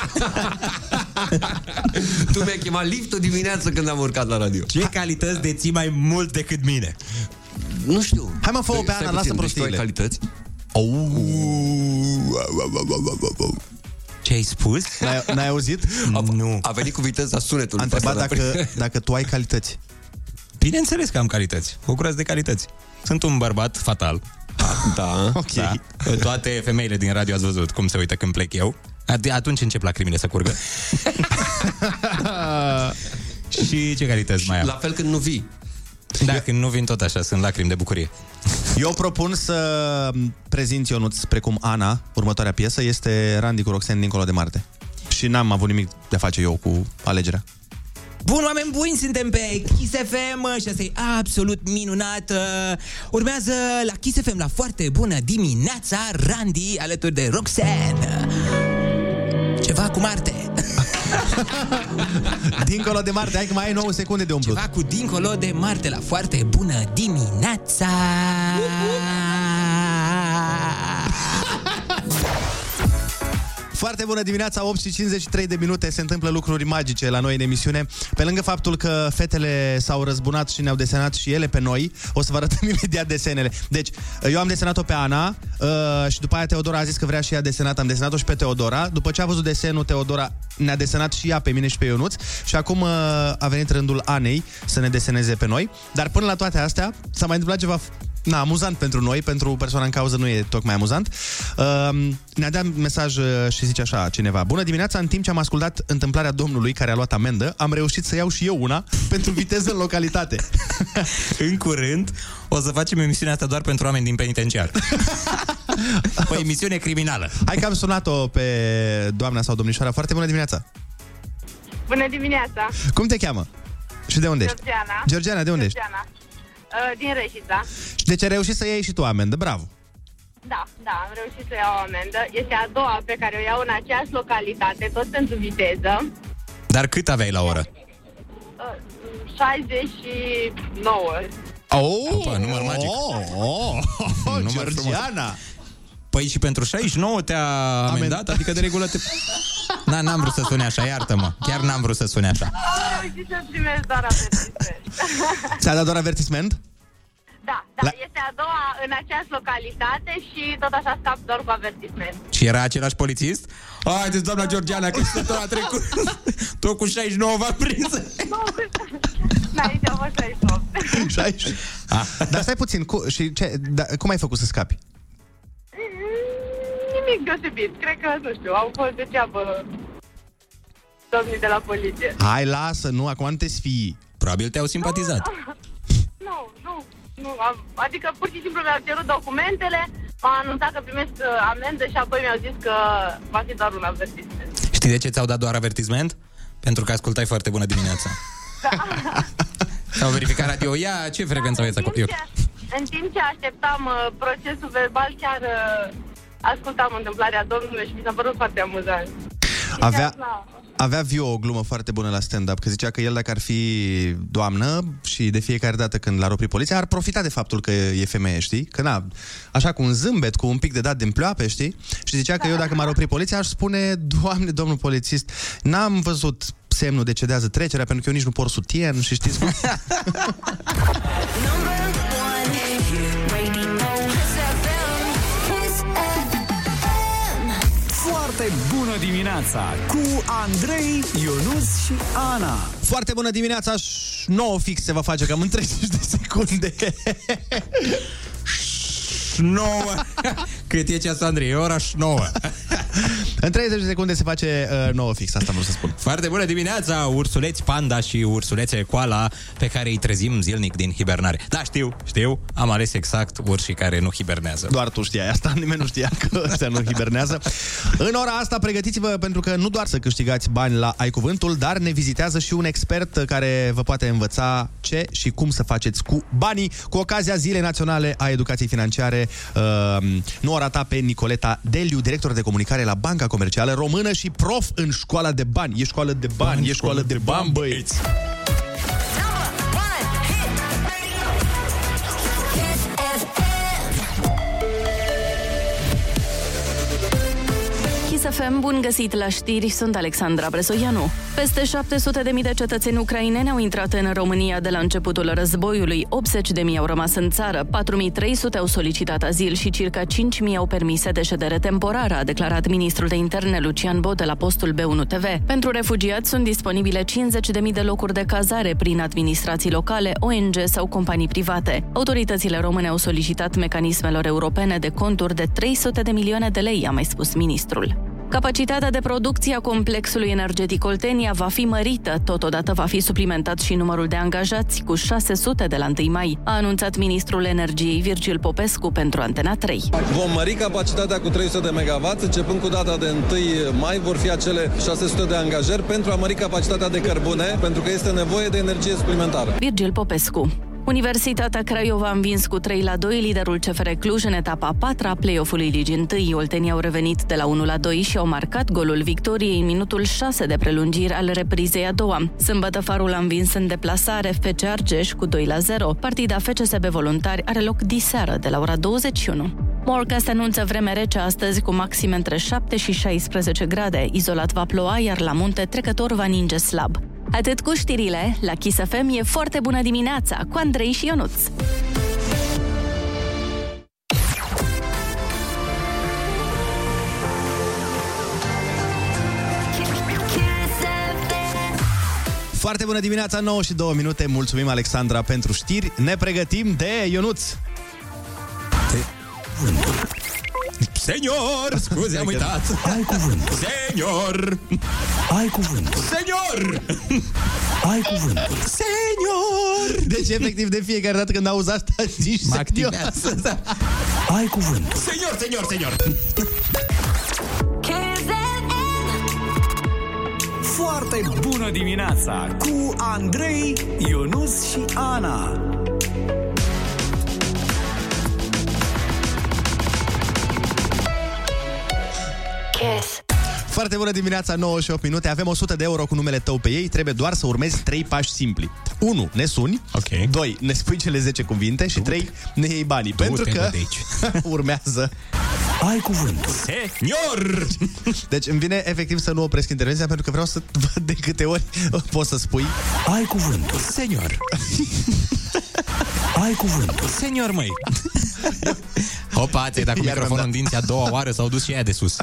tu mi-ai chemat liftul dimineață când am urcat la radio. Ce calități deții mai mult decât mine? Nu știu. Hai mă, fă-o pe Stai Ana, puțin, lasă deci tu ai prostiile. calități? Ce ai spus? N-ai, n-ai auzit? Nu. A venit cu viteza sunetului. A întrebat Asta, da. dacă, dacă tu ai calități. Bineînțeles că am calități. Bucurați de calități. Sunt un bărbat fatal. Da. Ok. Da. Toate femeile din radio ați văzut cum se uită când plec eu. At- Atunci încep lacrimile să curgă. și ce calități mai am? La fel când nu vii. Da, când nu vin tot așa, sunt lacrimi de bucurie. Eu propun să prezint Ionuț precum Ana, următoarea piesă, este Randy cu Roxanne dincolo de Marte. Și n-am avut nimic de a face eu cu alegerea. Bun, oameni buni, suntem pe Kiss FM și asta e absolut minunat. Uh, Urmează la Kiss FM la foarte bună dimineața, Randy alături de Roxanne. Ceva cu Marte. Dincolo de Marte, hai că mai ai 9 secunde de umplut. Ceva cu dincolo de Marte la foarte bună dimineața. Foarte bună dimineața, 8 și 53 de minute, se întâmplă lucruri magice la noi în emisiune. Pe lângă faptul că fetele s-au răzbunat și ne-au desenat și ele pe noi, o să vă arătăm imediat desenele. Deci, eu am desenat-o pe Ana uh, și după aia Teodora a zis că vrea și ea desenat, am desenat-o și pe Teodora. După ce a văzut desenul, Teodora ne-a desenat și ea pe mine și pe Ionuț și acum uh, a venit rândul Anei să ne deseneze pe noi. Dar până la toate astea, s-a mai întâmplat ceva Na, amuzant pentru noi, pentru persoana în cauză nu e tocmai amuzant. Uh, ne-a dat mesaj uh, și zice așa cineva. Bună dimineața, în timp ce am ascultat întâmplarea domnului care a luat amendă, am reușit să iau și eu una pentru viteză în localitate. În curând o să facem emisiunea asta doar pentru oameni din penitenciar. o emisiune criminală. Hai că am sunat-o pe doamna sau domnișoara. Foarte bună dimineața! Bună dimineața! Cum te cheamă? Și de unde ești? Georgiana. Georgiana, de unde ești? Georgiana. Uh, din Reșița. Și deci ai reușit să iei și tu amendă, bravo! Da, da, am reușit să iau o amendă. Este a doua pe care o iau în aceeași localitate, tot pentru viteză. Dar cât aveai la oră? Uh, 69. Oh, Opa, număr magic. Oh, oh, oh, Număr Georgiana! Păi și pentru 69 te-a amendat? Adică de regulă te... Na, n-am vrut să sune așa, iartă-mă. Chiar n-am vrut să sune așa. Am reușit să primesc doar avertisment. Ți-a dat doar avertisment? Da, da, este a doua în aceeași localitate și tot așa scap doar cu avertisment. Și era același polițist? Haideți, doamna Georgiana, că și tot a trecut. tot cu 69 v-a prins. Da, aici a fost 68. 60. Dar stai puțin, cu, și ce, da, cum ai făcut să scapi? Nimic deosebit. Cred că, nu știu, au fost degeaba domnii de la poliție. Hai, lasă, nu, acum nu te sfii. Probabil te-au simpatizat. Nu, nu, nu. Am, adică pur și simplu mi-au cerut documentele, m-a anunțat că primesc uh, amendă și apoi mi-au zis că va fi doar un avertisment. Știi de ce ți-au dat doar avertisment? Pentru că ascultai foarte bună dimineața. S-au verificat radio. Ia, ce frecvență aveți acolo? Eu. În timp ce așteptam uh, procesul verbal, chiar uh, ascultam întâmplarea domnului și mi s-a părut foarte amuzant. Avea, avea Vio o glumă foarte bună la stand-up, că zicea că el dacă ar fi doamnă și de fiecare dată când l-ar opri poliția, ar profita de faptul că e femeie, știi? Că na, așa cu un zâmbet, cu un pic de dat din ploape, știi? Și zicea că eu dacă m-ar opri poliția aș spune, doamne, domnul polițist, n-am văzut semnul de cedează trecerea pentru că eu nici nu por sutien și știți cum? Foarte bună dimineața cu Andrei, Ionus și Ana. Foarte bună dimineața, 9 fix se va face cam în 30 de secunde. 9. Cât e ceasul, Andrei? E ora 9. În 30 de secunde se face uh, 9 fix, asta vreau să spun. Foarte bună dimineața, ursuleți panda și ursulețe koala pe care îi trezim zilnic din hibernare. Da, știu, știu, am ales exact ursii care nu hibernează. Doar tu știai asta, nimeni nu știa că ăștia nu hibernează. În ora asta pregătiți-vă pentru că nu doar să câștigați bani la Ai Cuvântul, dar ne vizitează și un expert care vă poate învăța ce și cum să faceți cu banii cu ocazia Zilei Naționale a Educației Financiare. Uh, nu o rata pe Nicoleta Deliu, director de comunicare la Banca Comercială Română și prof în școala de bani. E școală de bani, e școală de bani, băieți. Kiss FM, bun găsit la știri, sunt Alexandra Bresoianu. Peste 700 de mii de cetățeni ucraineni au intrat în România de la începutul războiului, 80 de mii au rămas în țară, 4.300 au solicitat azil și circa 5.000 au permise de ședere temporară, a declarat ministrul de interne Lucian Bode la postul B1 TV. Pentru refugiați sunt disponibile 50 de mii de locuri de cazare prin administrații locale, ONG sau companii private. Autoritățile române au solicitat mecanismelor europene de conturi de 300 de milioane de lei, a mai spus ministrul. Capacitatea de producție a complexului energetic Oltenia va fi mărită, totodată va fi suplimentat și numărul de angajați cu 600 de la 1 mai, a anunțat ministrul energiei Virgil Popescu pentru Antena 3. Vom mări capacitatea cu 300 de MW, începând cu data de 1 mai vor fi acele 600 de angajări pentru a mări capacitatea de cărbune, pentru că este nevoie de energie suplimentară. Virgil Popescu. Universitatea Craiova a învins cu 3 la 2 liderul CFR Cluj în etapa a patra a play-off-ului Ligii 1. Oltenii au revenit de la 1 la 2 și au marcat golul victoriei în minutul 6 de prelungiri al reprizei a doua. Sâmbătă Farul a învins în deplasare FC Argeș cu 2 la 0. Partida FCSB Voluntari are loc diseară de la ora 21. Morcast anunță vreme rece astăzi cu maxime între 7 și 16 grade. Izolat va ploua, iar la munte trecător va ninge slab. Atât cu știrile, la Kiss FM e foarte bună dimineața cu Andrei și Ionuț. Foarte bună dimineața, 9 și 2 minute. Mulțumim, Alexandra, pentru știri. Ne pregătim de Ionuț. Senior! Scuze, am uitat. Ai cuvântul. Senior! Ai cuvântul. Senior! Ai cuvântul. Senior! Deci, efectiv, de fiecare dată când auzi asta, zici Mă senior. activează, da. Ai cuvântul. Senior, senior, senior! Foarte bună dimineața cu Andrei, Ionus și Ana. Kiss. Foarte bună dimineața, 9 și 8 minute. Avem 100 de euro cu numele tău pe ei. Trebuie doar să urmezi 3 pași simpli. 1. Ne suni. Ok. 2. Ne spui cele 10 cuvinte. Și 3. Ne iei banii. Pentru te că de aici. urmează. Ai cuvântul. Senior! Deci îmi vine efectiv să nu opresc intervenția pentru că vreau să văd de câte ori poți să spui. Ai cuvântul. Senior! Ai cuvântul. Senior, măi. Hopa, ți-ai dat cu Iar microfonul mi-am în dinți a doua oară, s-au dus și aia de sus.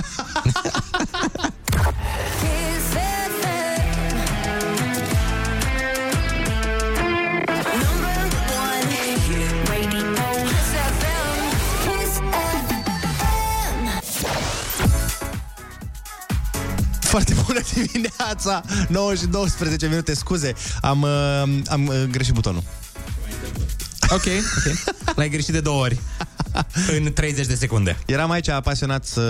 Foarte bună dimineața! 9 și 12 minute, scuze. Am, uh, am uh, greșit butonul Ok, ok. L-ai greșit de două ori. În 30 de secunde. Eram aici apasionat să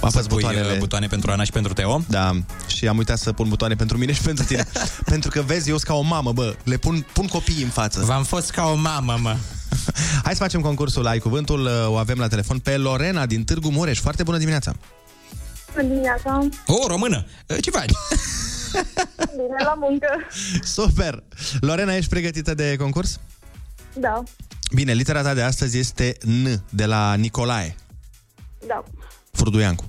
apăs pui, butoanele uh, butoane pentru Ana și pentru Teo? Da, și am uitat să pun butoane pentru mine și pentru tine Pentru că vezi, eu sunt ca o mamă, bă Le pun, pun copiii în față V-am fost ca o mamă, mă. Hai să facem concursul Ai Cuvântul O avem la telefon pe Lorena din Târgu Mureș Foarte bună dimineața Bună dimineața. O, română. Ce faci? Bine, la muncă. Super! Lorena, ești pregătită de concurs? Da, Bine, litera ta de astăzi este N, de la Nicolae da. Furduiancu.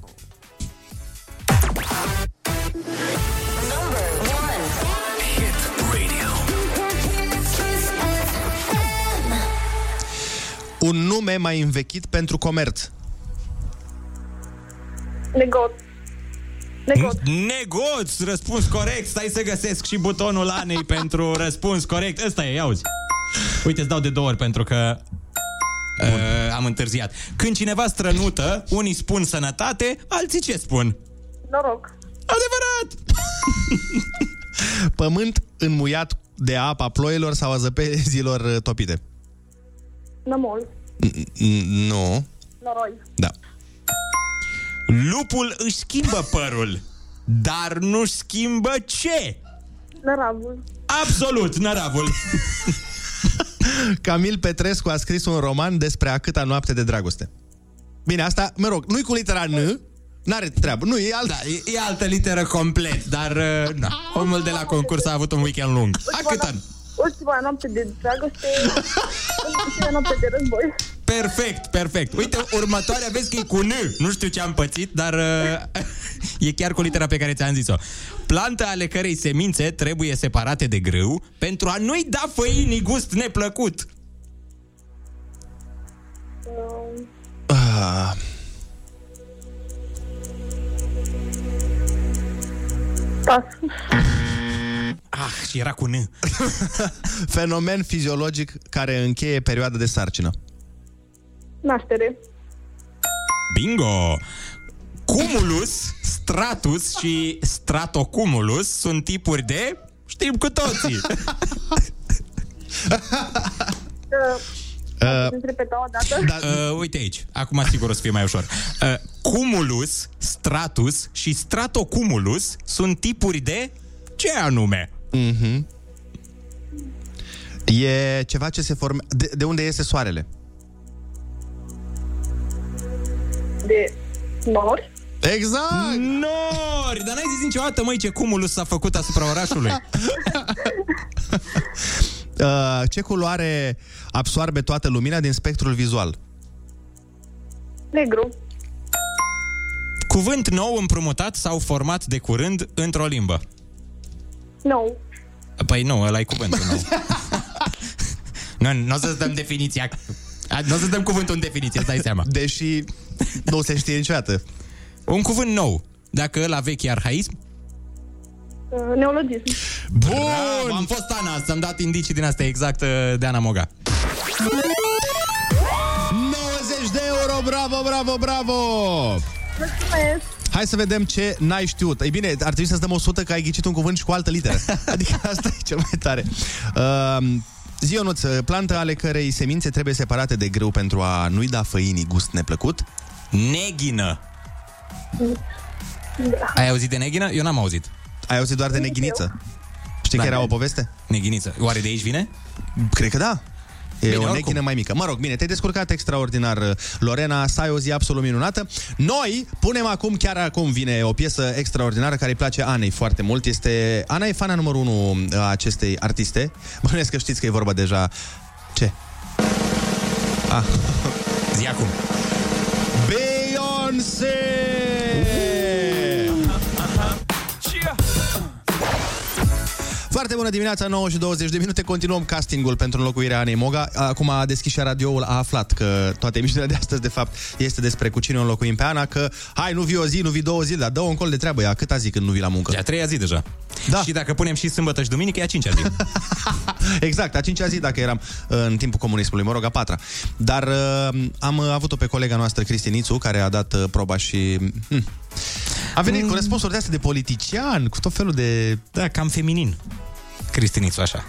Un nume mai învechit pentru comerț. Negot. Negot. Negoț, răspuns corect. Stai să găsesc și butonul Anei pentru răspuns corect. Ăsta e, auzi. Uite, îți dau de două ori pentru că uh, am întârziat. Când cineva strănută, unii spun sănătate, alții ce spun? Noroc. Adevărat! Pământ înmuiat de apa ploilor sau a zăpezilor uh, topite. Nămol. N- Nu. Noroi. Da. Lupul își schimbă părul, dar nu schimbă ce? Năravul. Absolut, năravul. Camil Petrescu a scris un roman despre a câta noapte de dragoste. Bine, asta, mă rog, nu-i cu litera N, n-are treabă, nu, e alt... Da, e, e altă literă complet, dar uh, na, omul de la concurs a avut un weekend lung. A cât an? Ultima noapte de dragoste. Ultima noapte de război. Perfect, perfect. Uite, următoarea vezi că e cu N. Nu știu ce am pățit, dar uh, e chiar cu litera pe care ți-am zis-o. Plante ale cărei semințe trebuie separate de grâu pentru a nu-i da făinii gust neplăcut. Ah. Pas. Ah, și era cu N. Fenomen fiziologic care încheie perioada de sarcină. Naștere. Bingo! Cumulus, stratus și stratocumulus sunt tipuri de... Știm cu toții. Uh, Uh, Puteți repeta o dată? da, Uh, uite aici, acum sigur o să fie mai ușor. Uh, cumulus, stratus și stratocumulus sunt tipuri de ce anume? mhm. E ceva ce se formează... De, de unde iese soarele? De nori. Exact! Nori! Dar n-ai zis niciodată, măi, ce cumulus s-a făcut asupra orașului. Uh, ce culoare absoarbe toată lumina din spectrul vizual? Negru. Cuvânt nou împrumutat sau format de curând într-o limbă. Nou. Păi nu, ăla e cuvântul nou. nu, nu o să dăm definiția. Nu o să dăm cuvântul în definiție, îți dai seama. Deși nu se știe niciodată. Un cuvânt nou. Dacă ăla vechi e arhaism, Uh, neologism. Bun! Bravo, am fost Ana, să-mi dat indicii din astea exact uh, de Ana Moga. 90 de euro, bravo, bravo, bravo! Mulțumesc. Hai să vedem ce n-ai știut. Ei bine, ar trebui să-ți dăm 100 că ai ghicit un cuvânt și cu altă literă. Adică asta e cel mai tare. Uh, zi, Ionuț, plantă ale cărei semințe trebuie separate de grâu pentru a nu-i da făinii gust neplăcut. Neghină. Ai auzit de neghină? Eu n-am auzit. Ai auzit doar de neghiniță. Știi Da, că era de- o poveste? Neghiniță. Oare de aici vine? Cred că da. E Bine, o oricum. neghină mai mică. Mă rog, bine, te-ai descurcat extraordinar, Lorena, să ai o zi absolut minunată. Noi punem acum, chiar acum vine o piesă extraordinară care îi place Anei foarte mult. Este Ana e fana numărul 1 a acestei artiste. Bănuiesc că știți că e vorba deja... Ce? Ah. Zi acum. Beyoncé! Foarte bună dimineața, 9 și 20 de minute. Continuăm castingul pentru înlocuirea Anei Moga. Acum a deschis și radioul, a aflat că toată emisiunea de astăzi, de fapt, este despre cu cine o înlocuim pe Ana, că hai, nu vii o zi, nu vii două zile, dar dă un col de treabă. Ea câta zi când nu vii la muncă? E a treia zi deja. Da. Și dacă punem și sâmbătă și duminică, e a cincea zi. Exact, a cincea zi dacă eram uh, în timpul comunismului, mă rog, a patra. Dar uh, am uh, avut-o pe colega noastră, Cristinițu, care a dat uh, proba și... Hm, a venit cu răspunsuri de astea de politician, cu tot felul de... Da, cam feminin. Cristinițu, așa.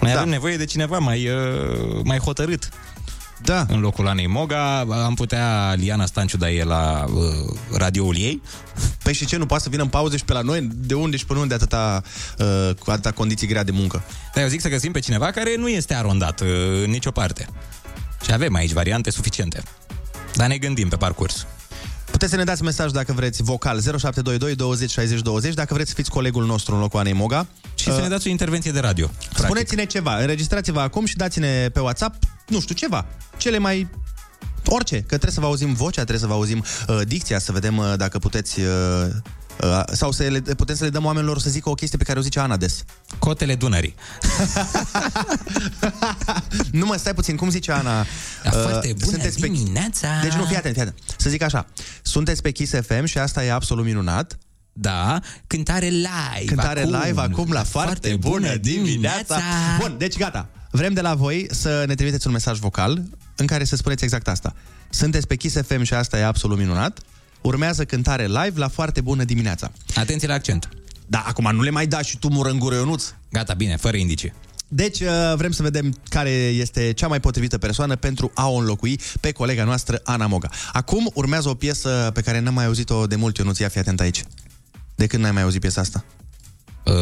Mai da. avem nevoie de cineva mai, uh, mai hotărât. Da. În locul Anei Moga, am putea Liana Stanciu, dar e la uh, radioul ei. Păi și ce, nu poate să vină în pauză și pe la noi? De unde și până unde atâta, uh, cu atâta condiții grea de muncă? Dar eu zic să găsim pe cineva care nu este arondat uh, în nicio parte. Și avem aici variante suficiente. Dar ne gândim pe parcurs. Puteți să ne dați mesaj dacă vreți vocal 0722 20 60 20 dacă vreți să fiți colegul nostru în locul Anei Moga. Și să ne dați o intervenție de radio. Spuneți-ne ceva, înregistrați-vă acum și dați-ne pe WhatsApp, nu știu, ceva. Cele mai orice, că trebuie să vă auzim vocea, trebuie să vă auzim uh, dicția, să vedem uh, dacă puteți uh, uh, sau să le, putem să le dăm oamenilor să zică o chestie pe care o zice Ana des. Cotele Dunării. nu mă, stai puțin, cum zice Ana? Uh, Da, foarte bună pe... dimineața! Deci nu, fii atent, fii atent. Să zic așa, sunteți pe Kiss FM și asta e absolut minunat. Da, cântare live Cântare acum, live acum la foarte, foarte bună bună dimineața. dimineața. Bun, deci gata. Vrem de la voi să ne trimiteți un mesaj vocal în care să spuneți exact asta. Sunteți pe Kiss FM și asta e absolut minunat. Urmează cântare live la foarte bună dimineața. Atenție la accent. Da, acum nu le mai da și tu mură în gură, Ionuț. Gata, bine, fără indicii. Deci uh, vrem să vedem care este cea mai potrivită persoană pentru a o înlocui pe colega noastră, Ana Moga. Acum urmează o piesă pe care n-am mai auzit-o de mult, Ionuț, ia fi atent aici. De când n-ai mai auzit piesa asta? Uh...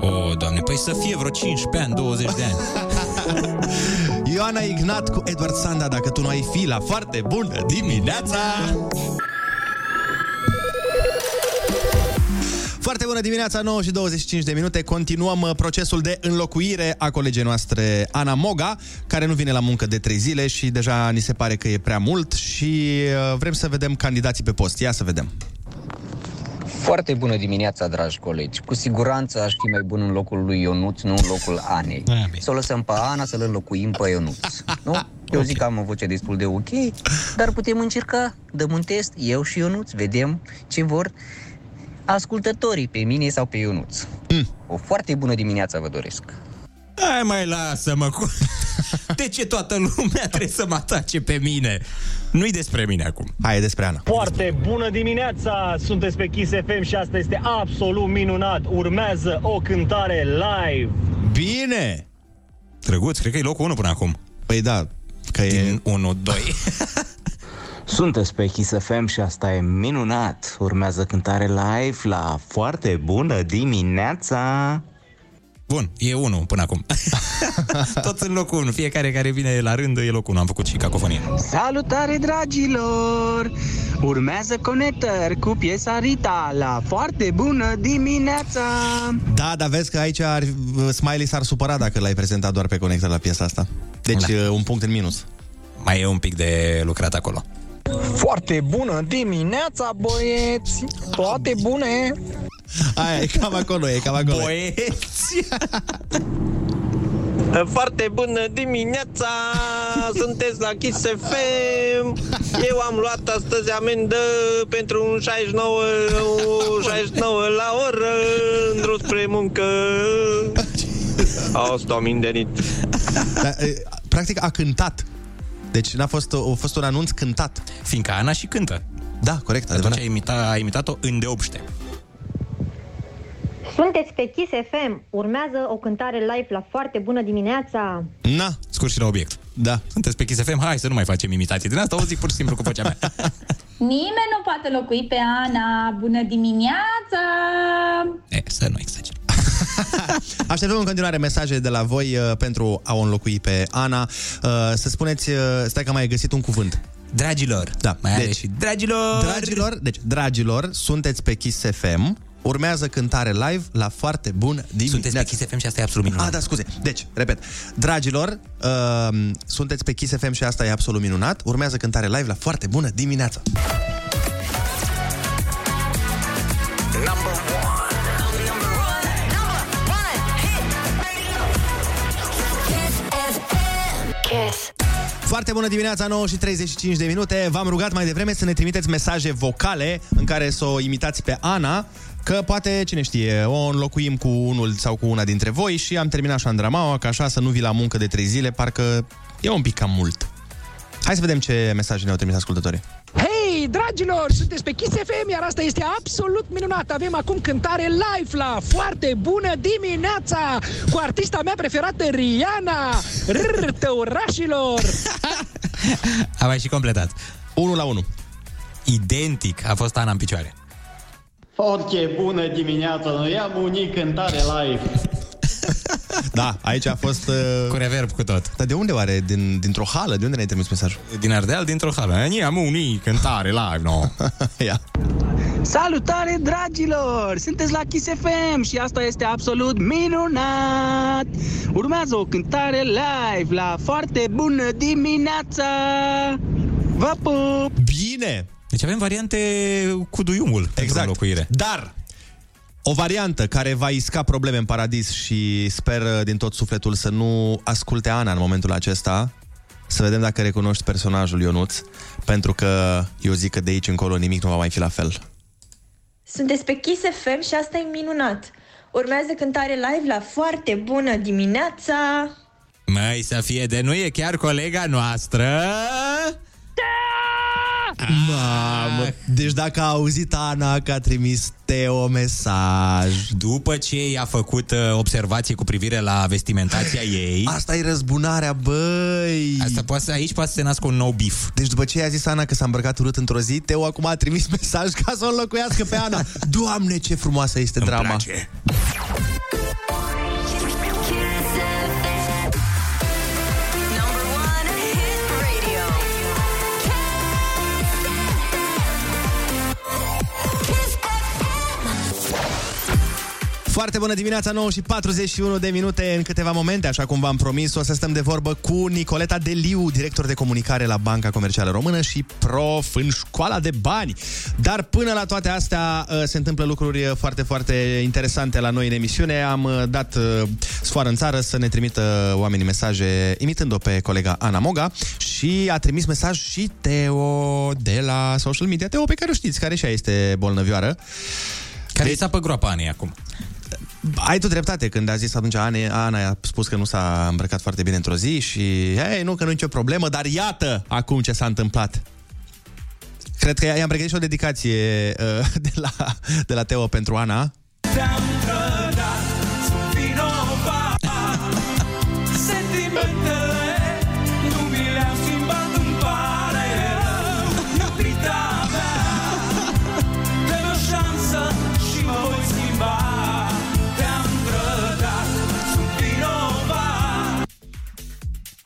Oh, doamne, păi să fie vreo 15 ani, 20 de ani. Ioana Ignat cu Edward Sanda, dacă tu nu ai fi la foarte bună dimineața! Foarte bună dimineața, 9 și 25 de minute. Continuăm uh, procesul de înlocuire a colegii noastre, Ana Moga, care nu vine la muncă de 3 zile și deja ni se pare că e prea mult și uh, vrem să vedem candidații pe post. Ia să vedem. Foarte bună dimineața, dragi colegi. Cu siguranță aș fi mai bun în locul lui Ionuț, nu în locul Anei. Să o lăsăm pe Ana, să-l înlocuim pe Ionuț. Nu? Eu zic că am o voce destul de ok, dar putem încerca. Dăm un test, eu și Ionuț, vedem ce vor ascultătorii, pe mine sau pe Ionuț. Mm. O foarte bună dimineață vă doresc. Hai mai lasă-mă cu... De ce toată lumea trebuie să mă atace pe mine? Nu-i despre mine acum. Hai, e despre Ana. Foarte bună dimineața! Sunteți pe Kiss FM și asta este absolut minunat. Urmează o cântare live. Bine! Drăguț, cred că e locul 1 până acum. Păi da, că e... Din 1, 2. Sunteți pe Kiss FM și asta e minunat. Urmează cântare live la foarte bună dimineața. Bun, e 1 până acum. Toți în locul 1. Fiecare care vine la rând e locul 1. Am făcut și cacofonie. Salutare, dragilor! Urmează conectări cu piesa Rita la foarte bună dimineața! Da, dar vezi că aici ar, Smiley s-ar supăra dacă l-ai prezentat doar pe conector la piesa asta. Deci da. un punct în minus. Mai e un pic de lucrat acolo. Foarte bună dimineața, băieți! Toate bune! Aia, e cam acolo, e cam acolo. Băieți! Foarte bună dimineața! Sunteți la Kiss FM! Eu am luat astăzi amendă pentru un 69, un 69 la oră în drum spre muncă. Asta mindenit. Da, e, practic a cântat. Deci n-a fost, a fost un anunț cântat. Fiindcă Ana și cântă. Da, corect, Atunci adevărat. a, imita, a imitat-o îndeopște. Sunteți pe Kiss FM. Urmează o cântare live la foarte bună dimineața. Na, scurt și la obiect. Da. Sunteți pe Kiss FM, hai să nu mai facem imitații. Din asta o zic pur și simplu cu vocea mea. Nimeni nu poate locui pe Ana. Bună dimineața! e, să nu exager. Așteptăm în continuare mesaje de la voi uh, pentru a o înlocui pe Ana. Uh, să spuneți, uh, stai că mai ai găsit un cuvânt. Dragilor. Da. Mai are și dragilor. Dragilor, deci, dragilor, sunteți pe Kiss FM. Urmează cântare live la foarte bun dimineața. Sunteți pe Kiss FM și asta e absolut minunat. Ah, da, scuze. Deci, repet. Dragilor, uh, sunteți pe Kiss FM și asta e absolut minunat. Urmează cântare live la foarte bună dimineața. Foarte bună dimineața, 9 și 35 de minute. V-am rugat mai devreme să ne trimiteți mesaje vocale în care să o imitați pe Ana că poate, cine știe, o înlocuim cu unul sau cu una dintre voi și am terminat șandramaua, că așa să nu vii la muncă de 3 zile, parcă e un pic cam mult. Hai să vedem ce mesaje ne-au trimis ascultătorii. Hei, dragilor, sunteți pe Kiss FM, iar asta este absolut minunat. Avem acum cântare live la foarte bună dimineața cu artista mea preferată, Rihanna, rrr, tăurașilor. A mai și completat. 1 la 1. Identic a fost Ana în picioare. Foarte bună dimineața, noi am unii cântare live. Da, aici a fost... Uh... Cu reverb cu tot. Dar de unde oare? Din, dintr-o hală? De unde ne-ai trimis mesajul? Din Ardeal, dintr-o hală. Ni am unii cântare live, no. Ia. Salutare, dragilor! Sunteți la Kiss FM și asta este absolut minunat! Urmează o cântare live la foarte bună dimineața! Vă pup! Bine! Deci avem variante cu duiumul exact. locuire. Dar o variantă care va isca probleme în paradis și sper uh, din tot sufletul să nu asculte Ana în momentul acesta, să vedem dacă recunoști personajul Ionuț, pentru că eu zic că de aici încolo nimic nu va mai fi la fel. Sunteți pe Kiss FM și asta e minunat. Urmează cântare live la foarte bună dimineața. Mai să fie de nu e chiar colega noastră? Mamă, deci dacă a auzit Ana că a trimis Teo mesaj. După ce i-a făcut uh, observații cu privire la vestimentația ei. Asta e răzbunarea, băi. Asta poate, aici poate să se nască un nou bif. Deci după ce i-a zis Ana că s-a îmbrăcat urât într-o zi Teo acum a trimis mesaj ca să o înlocuiască pe Ana. Doamne, ce frumoasă este Îmi drama. place. Foarte bună dimineața, 9 și 41 de minute în câteva momente, așa cum v-am promis, o să stăm de vorbă cu Nicoleta Deliu, director de comunicare la Banca Comercială Română și prof în școala de bani. Dar până la toate astea uh, se întâmplă lucruri uh, foarte, foarte interesante la noi în emisiune. Am uh, dat sfoară în țară să ne trimită oamenii mesaje imitând-o pe colega Ana Moga și a trimis mesaj și Teo de la social media. Teo pe care o știți, care și ea este bolnăvioară. Care deci... pe groapa Anei acum? Ai tu dreptate, când a zis atunci Ana, Ana a spus că nu s-a îmbrăcat foarte bine într-o zi și, hei, nu, că nu e nicio problemă, dar iată acum ce s-a întâmplat. Cred că i-am pregătit și o dedicație uh, de, la, de la Teo pentru Ana. Te-am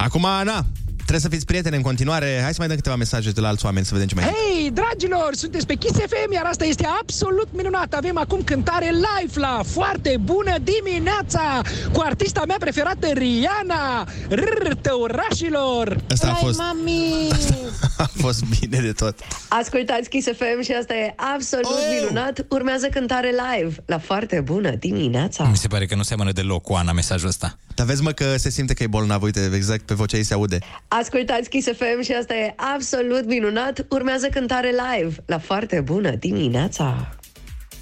Acum, Ana, trebuie să fiți prieteni în continuare. Hai să mai dăm câteva mesaje de la alți oameni să vedem ce mai Hei, dragilor, sunteți pe Kiss FM, iar asta este absolut minunat. Avem acum cântare live la foarte bună dimineața cu artista mea preferată, Rihanna, rrr, tăurașilor. Asta a Hai, fost- mami! a fost bine de tot. Ascultați Kiss FM și asta e absolut Oh! minunat. Urmează cântare live la foarte bună dimineața. Mi se pare că nu seamănă deloc cu Ana mesajul ăsta. Dar vezi, mă, că se simte că e bolnav. Uite, exact pe vocea ei se aude. Ascultați Kiss FM și asta e absolut minunat. Urmează cântare live la foarte bună dimineața.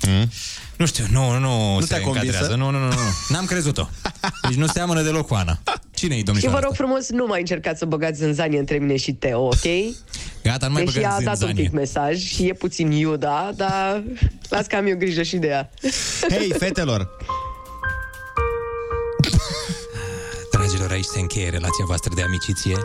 Mm? Nu știu, nu, nu, Nu se te-a convins, încadrează. a? Nu, nu, nu, nu. N-am crezut-o. Deci nu seamănă deloc cu Ana. Cine-i Și domnișoara vă rog asta? frumos, nu mai încercați să băgați zânzanie între mine și Teo, ok? Gata, nu mai Deși băgați a dat un zânzanie. pic mesaj și e puțin iuda, dar las că am eu grijă și de ea. Hei, fetelor! Dragilor, aici se încheie relația voastră de amiciție.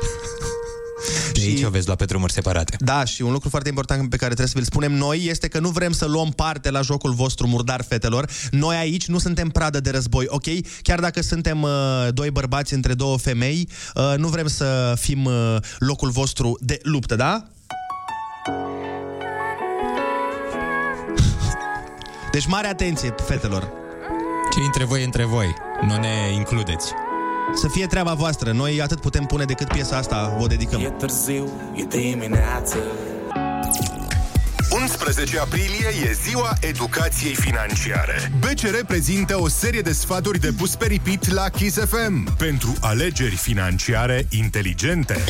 De aici o veți lua pe drumuri separate. Da, și un lucru foarte important pe care trebuie să vi-l spunem noi este că nu vrem să luăm parte la jocul vostru murdar, fetelor. Noi aici nu suntem pradă de război, ok? Chiar dacă suntem uh, doi bărbați între două femei, uh, nu vrem să fim uh, locul vostru de luptă, da? Deci mare atenție, fetelor. Ce între voi, între voi. Nu ne includeți. Să fie treaba voastră. Noi atât putem pune decât piesa asta vă dedicăm. E târziu, e dimineață 11 aprilie e ziua educației financiare. BCR prezintă o serie de sfaturi de pus pe repeat la Kiss FM pentru alegeri financiare inteligente.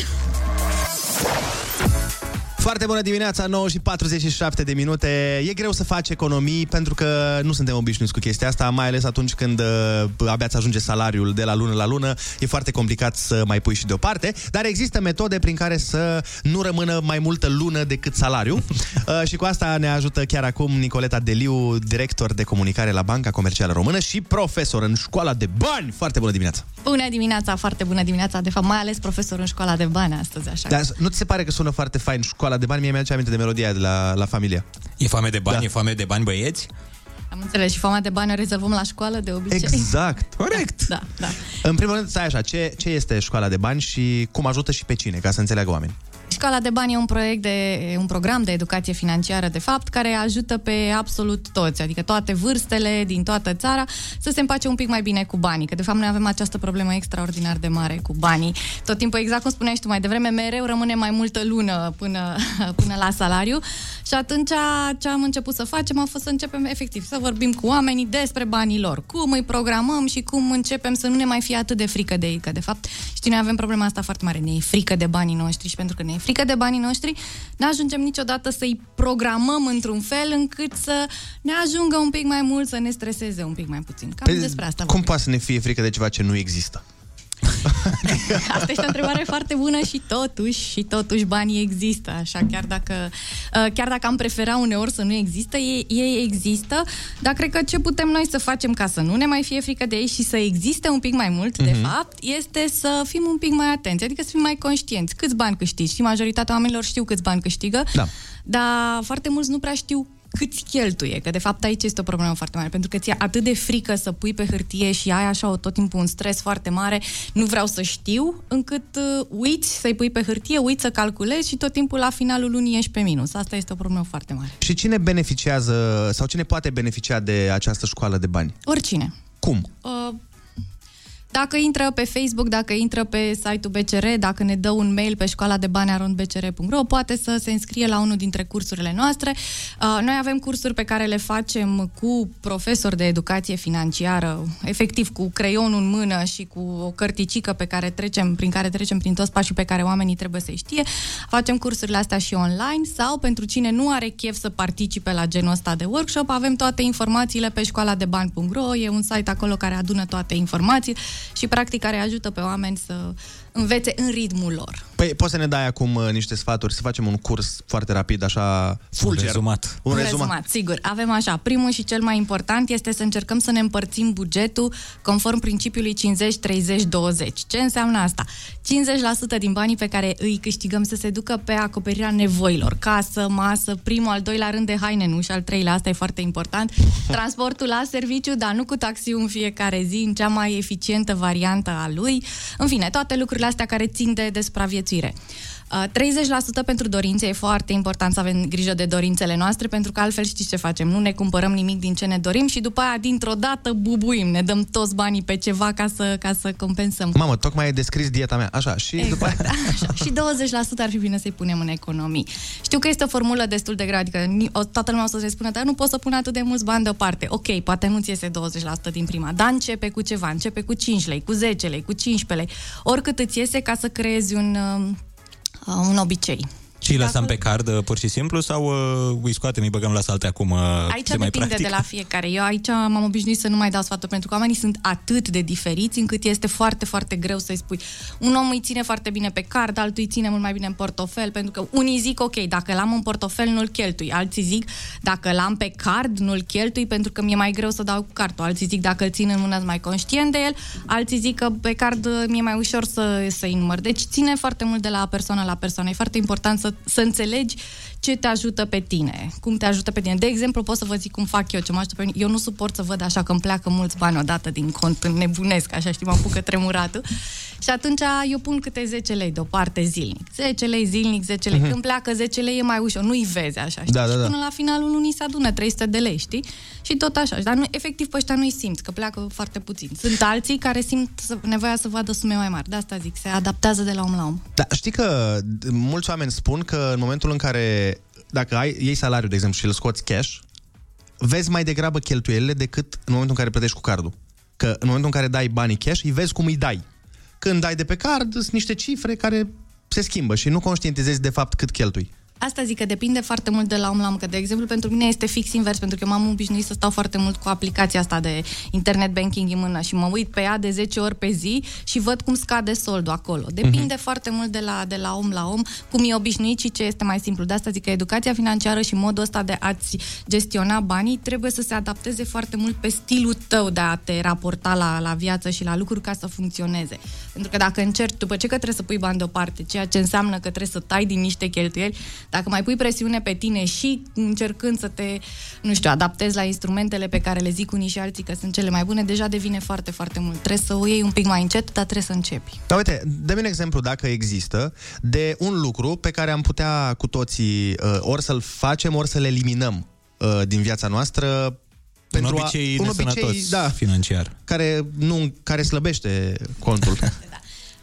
Foarte bună dimineața, 9 și 47 de minute. E greu să faci economii pentru că nu suntem obișnuiți cu chestia asta, mai ales atunci când uh, abia ți ajunge salariul de la lună la lună. E foarte complicat să mai pui și deoparte, dar există metode prin care să nu rămână mai multă lună decât salariu. Uh, și cu asta ne ajută chiar acum Nicoleta Deliu, director de comunicare la Banca Comercială Română și profesor în școala de bani. Foarte bună dimineața! Bună dimineața, foarte bună dimineața, de fapt mai ales profesor în școala de bani astăzi, așa. Dar nu ți se pare că sună foarte fain școala de bani? Mie mi-aduce aminte de melodia de la, la familia. E foame de bani, da. e foame de bani, băieți? Am înțeles, și foamea de bani o rezolvăm la școală de obicei. Exact, corect. Da, da. În primul rând, stai așa, ce, ce este școala de bani și cum ajută și pe cine, ca să înțeleagă oameni? Școala de bani e un proiect de un program de educație financiară, de fapt, care ajută pe absolut toți, adică toate vârstele din toată țara, să se împace un pic mai bine cu banii, că de fapt noi avem această problemă extraordinar de mare cu banii. Tot timpul, exact cum spuneai și tu mai devreme, mereu rămâne mai multă lună până, până la salariu și atunci ce am început să facem a fost să începem efectiv să vorbim cu oamenii despre banii lor, cum îi programăm și cum începem să nu ne mai fie atât de frică de ei, că de fapt, știi, noi avem problema asta foarte mare, ne e frică de banii noștri și pentru că ne e frică de banii noștri, nu ajungem niciodată să-i programăm într-un fel încât să ne ajungă un pic mai mult, să ne streseze un pic mai puțin. Cam Păi, despre asta Cum poate să ne fie frică de ceva ce nu există? Asta este o întrebare foarte bună și totuși, și totuși banii există, așa, chiar dacă, uh, chiar dacă am prefera uneori să nu există, ei, ei există, dar cred că ce putem noi să facem ca să nu ne mai fie frică de ei și să existe un pic mai mult, de Mhm. fapt, este să fim un pic mai atenți, adică să fim mai conștienți. Câți bani câștigi? Și majoritatea oamenilor știu câți bani câștigă, da. dar foarte mulți nu prea știu câți cheltuie, că de fapt aici este o problemă foarte mare, pentru că ți-e atât de frică să pui pe hârtie și ai așa o, tot timpul un stres foarte mare, nu vreau să știu, încât uh, uiți să-i pui pe hârtie, uiți să calculezi și tot timpul la finalul lunii ești pe minus. Asta este o problemă foarte mare. Și cine beneficiază sau cine poate beneficia de această școală de bani? Oricine. Cum? Uh, dacă intră pe Facebook, dacă intră pe site-ul BCR, dacă ne dă un mail pe școala de bani arondbcr.ro, poate să se înscrie la unul dintre cursurile noastre. Uh, Noi avem cursuri pe care le facem cu profesori de educație financiară, efectiv cu creionul în mână și cu o cărticică pe care trecem, prin care trecem prin toți pașii pe care oamenii trebuie să știe. Facem cursurile astea și online sau pentru cine nu are chef să participe la genul ăsta de workshop, avem toate informațiile pe școala de bani.ro, e un site acolo care adună toate informații și practic care ajută pe oameni să învețe în ritmul lor. Păi poți să ne dai acum uh, niște sfaturi, să facem un curs foarte rapid, așa, fulger. rezumat. Un Un rezumat. rezumat, sigur. Avem așa, primul și cel mai important este să încercăm să ne împărțim bugetul conform principiului 50-30-20. Ce înseamnă asta? 50% din banii pe care îi câștigăm să se ducă pe acoperirea nevoilor, casă, masă, primul, al doilea rând de haine, nu și al treilea, asta e foarte important, transportul la serviciu, dar nu cu taxiul în fiecare zi, în cea mai eficientă variantă a lui. În fine, toate lucrurile astea care țin de despraviețuire. Uh, 30% pentru dorințe, e foarte important să avem grijă de dorințele noastre, pentru că altfel știți ce facem, nu ne cumpărăm nimic din ce ne dorim și după aia dintr-o dată bubuim, ne dăm toți banii pe ceva ca să, ca să compensăm. Mamă, tocmai ai descris dieta mea. Așa, și Exact, după aia... așa. Și 20% ar fi bine să-i punem în economii. Știu că este o formulă destul de grea, adică ni- o- toată lumea o să se spună, dar nu pot să pun atât de mulți bani deoparte. Ok, poate nu ți iese 20% din prima, dar începe cu ceva, începe cu 5 lei, cu 10 lei, cu 15 lei, oricât îți iese ca să creezi un, um, uh, un obicei. Și îi lăsăm pe card uh, pur și simplu sau uh, îi scoatem, îi băgăm la salte acum uh, Aici se mai depinde practic? de la fiecare. Eu aici m-am obișnuit să nu mai dau sfaturi pentru că oamenii sunt atât de diferiți încât este foarte, foarte greu să-i spui. Un om îi ține foarte bine pe card, altul îi ține mult mai bine în portofel, pentru că unii zic, ok, dacă l-am în portofel, nu-l cheltui. Alții zic, dacă l-am pe card, nu-l cheltui pentru că mi-e mai greu să dau cu cardul. Alții zic, dacă îl țin în mână, sunt mai conștient de el. Alții zic că pe card uh, mi-e mai ușor să, să-i număr. Deci ține foarte mult de la persoană la persoană. E foarte important să, să înțelegi ce te ajută pe tine, cum te ajută pe tine. De exemplu, pot să vă zic cum fac eu, ce mă ajută pe mine. Eu nu suport să văd așa că îmi pleacă mulți bani odată din cont, nebunesc, așa știi, mă apucă tremuratul. Și atunci eu pun câte 10 lei deoparte zilnic. 10 lei zilnic, 10 lei. Mhm. Când pleacă 10 lei e mai ușor, nu-i vezi așa, știi? Da, da, și da. până la finalul lunii se adună 300 de lei, știi? Și tot așa. Dar nu, efectiv pe ăștia nu-i simți, că pleacă foarte puțin. Sunt alții care simt să- nevoia să vadă sume mai mari. De asta zic, se adaptează de la om la om. Da, știi că d- mulți oameni spun că în momentul în care dacă ai, iei salariul, de exemplu, și îl scoți cash, vezi mai degrabă cheltuielile decât în momentul în care plătești cu cardul. Că în momentul în care dai banii cash, îi vezi cum îi dai. Când dai de pe card, sunt niște cifre care se schimbă și nu conștientizezi de fapt cât cheltui. Asta zic că depinde foarte mult de la om la om, că de exemplu pentru mine este fix invers, pentru că eu m-am obișnuit să stau foarte mult cu aplicația asta de internet banking în mână și mă uit pe ea de 10 ori pe zi și văd cum scade soldul acolo. Depinde Mhm. foarte mult de la, de la om la om, cum e obișnuit și ce este mai simplu. De asta zic că educația financiară și modul ăsta de a-ți gestiona banii trebuie să se adapteze foarte mult pe stilul tău de a te raporta la, la viață și la lucruri ca să funcționeze. Pentru că dacă încerci, după ce că trebuie să pui bani deoparte, ceea ce înseamnă că trebuie să tai din niște cheltuieli, dacă mai pui presiune pe tine și încercând să te, nu știu, adaptezi la instrumentele pe care le zic unii și alții că sunt cele mai bune, deja devine foarte, foarte mult. Trebuie să o iei un pic mai încet, dar trebuie să începi. Dar uite, dă-mi un exemplu, dacă există, de un lucru pe care am putea cu toții uh, ori să-l facem, ori să-l eliminăm uh, din viața noastră Un obicei un nesănătos obicei, da, financiar. care, nu, care slăbește contul.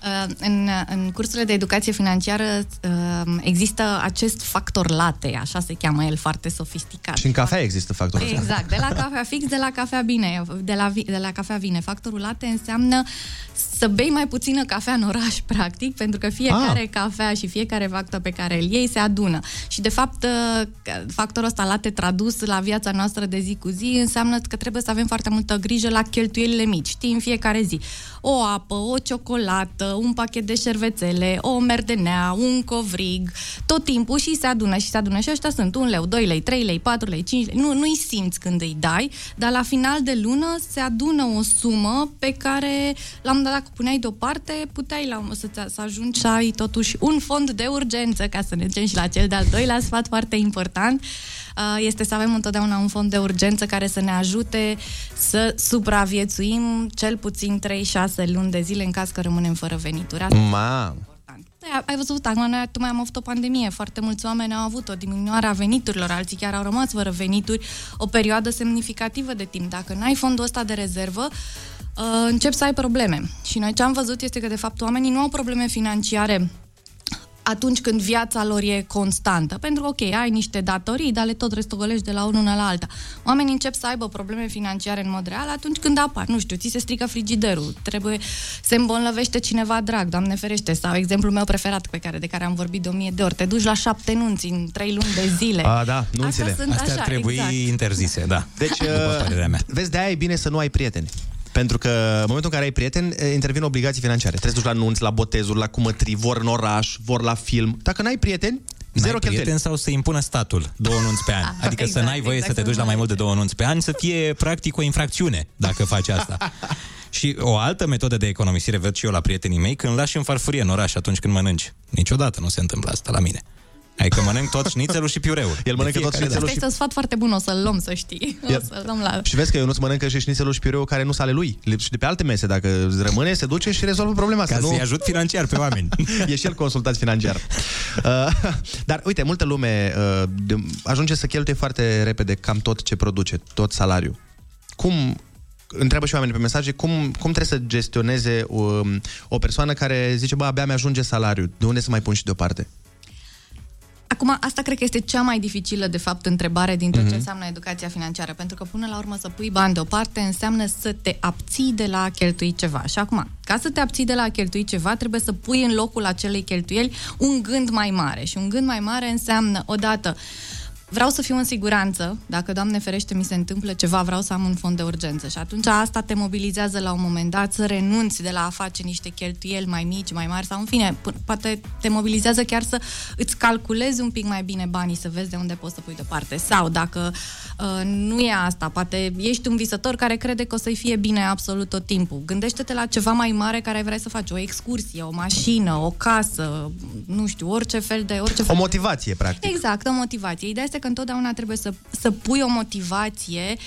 Uh, În, în cursurile de educație financiară uh, există acest factor late, așa se cheamă el, foarte sofisticat. și în cafea există factorul ăsta. Exact, de la cafea fix, de la cafea bine, de la, vi- de la cafea vine. Factorul late înseamnă să bei mai puțină cafea în oraș, practic, pentru că fiecare Ah. cafea și fiecare factor pe care îl iei se adună. Și, de fapt, uh, factorul ăsta late tradus la viața noastră de zi cu zi înseamnă că trebuie să avem foarte multă grijă la cheltuielile mici, știi, în fiecare zi. O apă, o ciocolată, un pachet de șervețele, o merdenea, un covrig, tot timpul și se adună și se adună. Și ăștia sunt 1 leu, 2 lei, 3 lei, 4 lei, 5 lei. Nu, nu-i simți când îi dai, dar la final de lună se adună o sumă pe care, la un moment dat, dacă puneai deoparte, puteai la, să, să ajungi să ai totuși un fond de urgență, ca să ne ducem și la cel de-al doilea sfat foarte important, uh, este să avem întotdeauna un fond de urgență care să ne ajute să supraviețuim cel puțin 3-6 luni de zile în caz că rămânem fără venituri. Asta Mamă! da, ai văzut, acum noi tocmai am avut o pandemie, foarte mulți oameni au avut o diminuare a veniturilor, alții chiar au rămas fără venituri o perioadă semnificativă de timp. Dacă n-ai fondul ăsta de rezervă, uh, încep să ai probleme. Și noi ce am văzut este că, de fapt, oamenii nu au probleme financiare atunci când viața lor e constantă. Pentru că, ok, ai niște datorii, dar le tot restogolești de la unul la alta. Oamenii încep să aibă probleme financiare în mod real atunci când apar. Nu știu, ți se strică frigiderul, trebuie, se îmbolnăvește cineva drag, Doamne ferește, sau exemplul meu preferat pe care, de care am vorbit de o mie de ori. Te duci la șapte nunți în trei luni de zile. A, da, nunțile. Astea sunt Astea așa, ar trebui exact. interzise, da. Deci, După părerea mea. vezi, de-aia e bine să nu ai prieteni. Pentru că în momentul în care ai prieteni, e, intervin obligații financiare. Trebuie să duci la nunți, la botezuri, la cumătrii, vor în oraș, vor la film. Dacă n-ai prieteni, zero N-ai cheltuieli. prieten sau să impună statul două nunți pe an. Adică să Exact, n-ai voie exact, să te duci să la nu mai ai. mult de două nunți pe an, să fie practic o infracțiune dacă faci asta. Și o altă metodă de economisire văd și eu la prietenii mei când lași în farfurie în oraș atunci când mănânci. Niciodată nu se întâmplă asta la mine. Adică mănânc tot șnițelul și piureul. El mănâncă De tot fiecare șnițelul dată. Asta este un sfat foarte bun, o să-l luăm, să știi. O Iar- să-l luăm la... Și vezi că eu nu-ți mănâncă și șnițelul și piureul care nu sunt ale lui. Le- Și de pe alte mese, dacă rămâne, se duce și rezolvă problema asta. Ca nu... să-i ajut financiar pe oameni. e și el consultat financiar. Uh, dar uite, multă lume uh, de- ajunge să cheltuie foarte repede cam tot ce produce, tot salariul. Cum întreabă și oamenii pe mesaje, cum, cum trebuie să gestioneze um, o persoană care zice, bă, abia mi-ajunge salariul, de unde să mai pun și deoparte? Acum, asta cred că este cea mai dificilă, de fapt, întrebare dintre Mhm. ce înseamnă educația financiară. Pentru că, până la urmă, să pui bani deoparte înseamnă să te abții de la a cheltui ceva. Și acum, ca să te abții de la a cheltui ceva, trebuie să pui în locul acelei cheltuieli un gând mai mare. Și un gând mai mare înseamnă, odată, vreau să fiu în siguranță, dacă, Doamne ferește, mi se întâmplă ceva, vreau să am un fond de urgență. Și atunci asta te mobilizează la un moment dat să renunți de la a face niște cheltuieli mai mici, mai mari sau, în fine, p- poate te mobilizează chiar să îți calculezi un pic mai bine banii, să vezi de unde poți să pui deoparte. Sau dacă uh, nu e asta, poate ești un visător care crede că o să-i fie bine absolut tot timpul. Gândește-te la ceva mai mare care ai vrea să faci, o excursie, o mașină, o casă, nu știu, orice fel de... Orice O fel de- motivație, practic. Exact, o motivație. Ideea este că întotdeauna trebuie să, să pui o motivație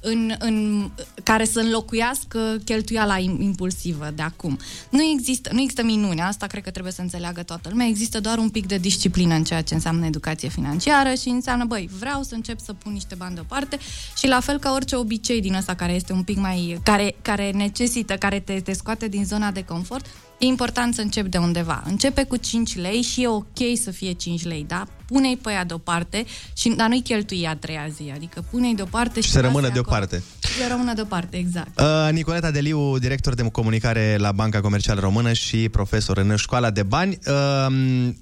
în, în, care să înlocuiască cheltuiala im- impulsivă de acum. Nu există, nu există minune, asta cred că trebuie să înțeleagă toată lumea, există doar un pic de disciplină în ceea ce înseamnă educație financiară și înseamnă, băi, vreau să încep să pun niște bani deoparte și la fel ca orice obicei din ăsta care este un pic mai, care, care necesită, care te, te scoate din zona de confort, E important să începi de undeva. Începe cu 5 lei și e ok să fie 5 lei, da? Pune-i pe ea deoparte, și, dar nu-i cheltui a treia zi, adică pune-i deoparte și, Și să rămână lasă-i acolo. deoparte. Să rămână deoparte, exact. Uh, Nicoleta Deliu, director de comunicare la Banca Comercială Română și profesor în școala de bani. Uh,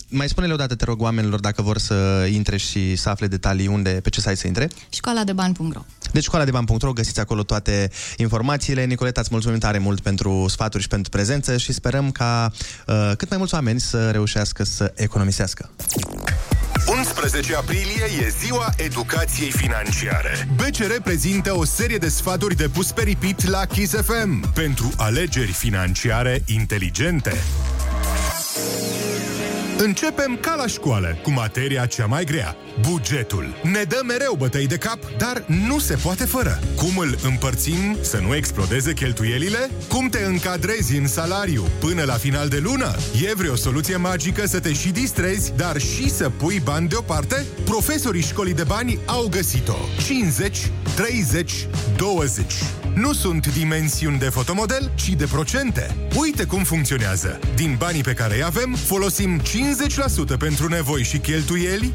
mai spune-le odată, te rog, oamenilor, dacă vor să intre și să afle detalii unde, pe ce site să intre. Școala de bani.ro Deci școala de bani.ro, găsiți acolo toate informațiile. Nicoleta, îți mulțumim tare mult pentru sfaturi și pentru prezență și sperăm ca uh, cât mai mulți oameni să reușească să economisească. 11 aprilie e ziua educației financiare. BCR prezintă o serie de sfaturi de pus pe repeat la Kiss FM pentru alegeri financiare inteligente. Începem ca la școală, cu materia cea mai grea, bugetul. Ne dă mereu bătăi de cap, dar nu se poate fără. Cum îl împărțim să nu explodeze cheltuielile? Cum te încadrezi în salariu până la final de lună? E vreo soluție magică să te și distrezi, dar și să pui bani deoparte? Profesorii școlii de bani au găsit-o. 50, 30, 20. Nu sunt dimensiuni de fotomodel, ci de procente. Uite cum funcționează. Din banii pe care îi avem, folosim 50% pentru nevoi și cheltuieli,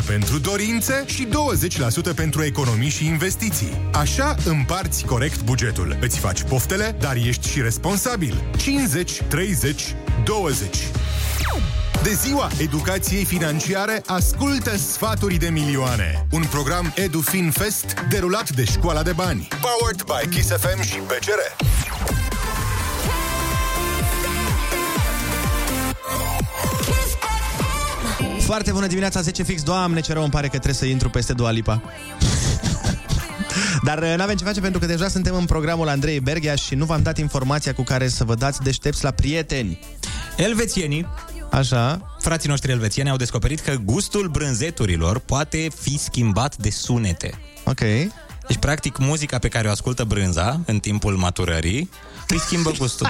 30% pentru dorințe și 20% pentru economii și investiții. Așa împarți corect bugetul. Îți faci poftele, dar ești și responsabil. 50, 30, 20. De ziua educației financiare, ascultă Sfaturi de milioane. Un program EduFin Fest derulat de Școala de Bani. Powered by Kiss FM și BCR. Foarte bună dimineața, 10 fix, doamne, ce rău îmi pare că trebuie să intru peste Dua Lipa. Dar uh, n-avem ce face pentru că deja suntem în programul Andrei Berghia și nu v-am dat informația cu care să vă dați deștepți la prieteni. Elvețienii, Așa. frații noștri elvețieni au descoperit că gustul brânzeturilor poate fi schimbat de sunete. Ok. Deci, practic, muzica pe care o ascultă brânza în timpul maturării îi schimbă gustul.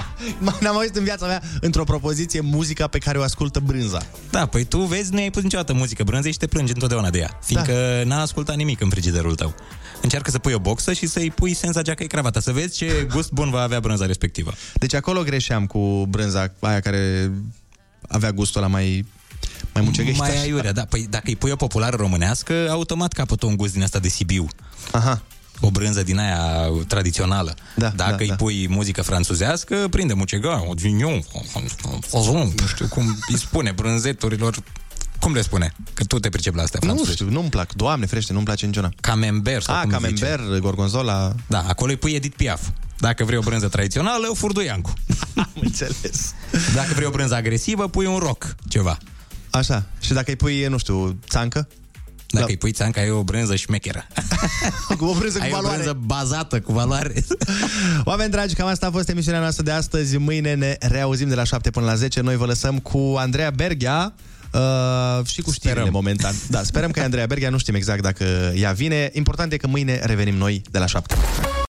N-am auzit în viața mea într-o propoziție muzica pe care o ascultă brânza. Da, păi tu vezi, nu ai pus niciodată muzică brânzei și te plângi întotdeauna de ea, fiindcă da. n-a ascultat nimic în frigiderul tău. Încearcă să pui o boxă și să-i pui senza geacă cravata, să vezi ce gust bun va avea brânza respectivă. Deci acolo greșeam cu brânza aia care avea gustul la mai mai mucegește. Mai aiurea, da. Păi dacă îi pui o populară românească, automat capătă un gust din asta de Sibiu. Aha. O brânză din aia tradițională. Da, Dacă da, îi da. pui muzică franțuzească, prinde mucega, o vignon, nu știu cum îi spune, brânzeturilor. Cum le spune? Că tu te pricepi la astea Nu franțuzești. știu, nu-mi plac. Doamne, frește, nu-mi place niciuna. Camembert sau Ah, cum îi camembert, zice. gorgonzola. Da, acolo îi pui Edith Piaf. Dacă vrei o brânză tradițională, o furduiancu. Am înțeles. Dacă vrei o brânză agresivă, pui un rock, ceva. Așa. Și dacă îi pui, nu știu, țancă? Dacă îi pui țanca, ai o brânză șmecheră. cu o brânză cu ai valoare. o brânză bazată cu valoare. Oameni dragi, cam asta a fost emisiunea noastră de astăzi. Mâine ne reauzim de la 7 până la 10. Noi vă lăsăm cu Andreea Berghia uh, și cu știrile Sperăm. momentan. Da, sperăm că e Andreea Berghia, nu știm exact dacă ea vine. Important e că mâine revenim noi de la 7.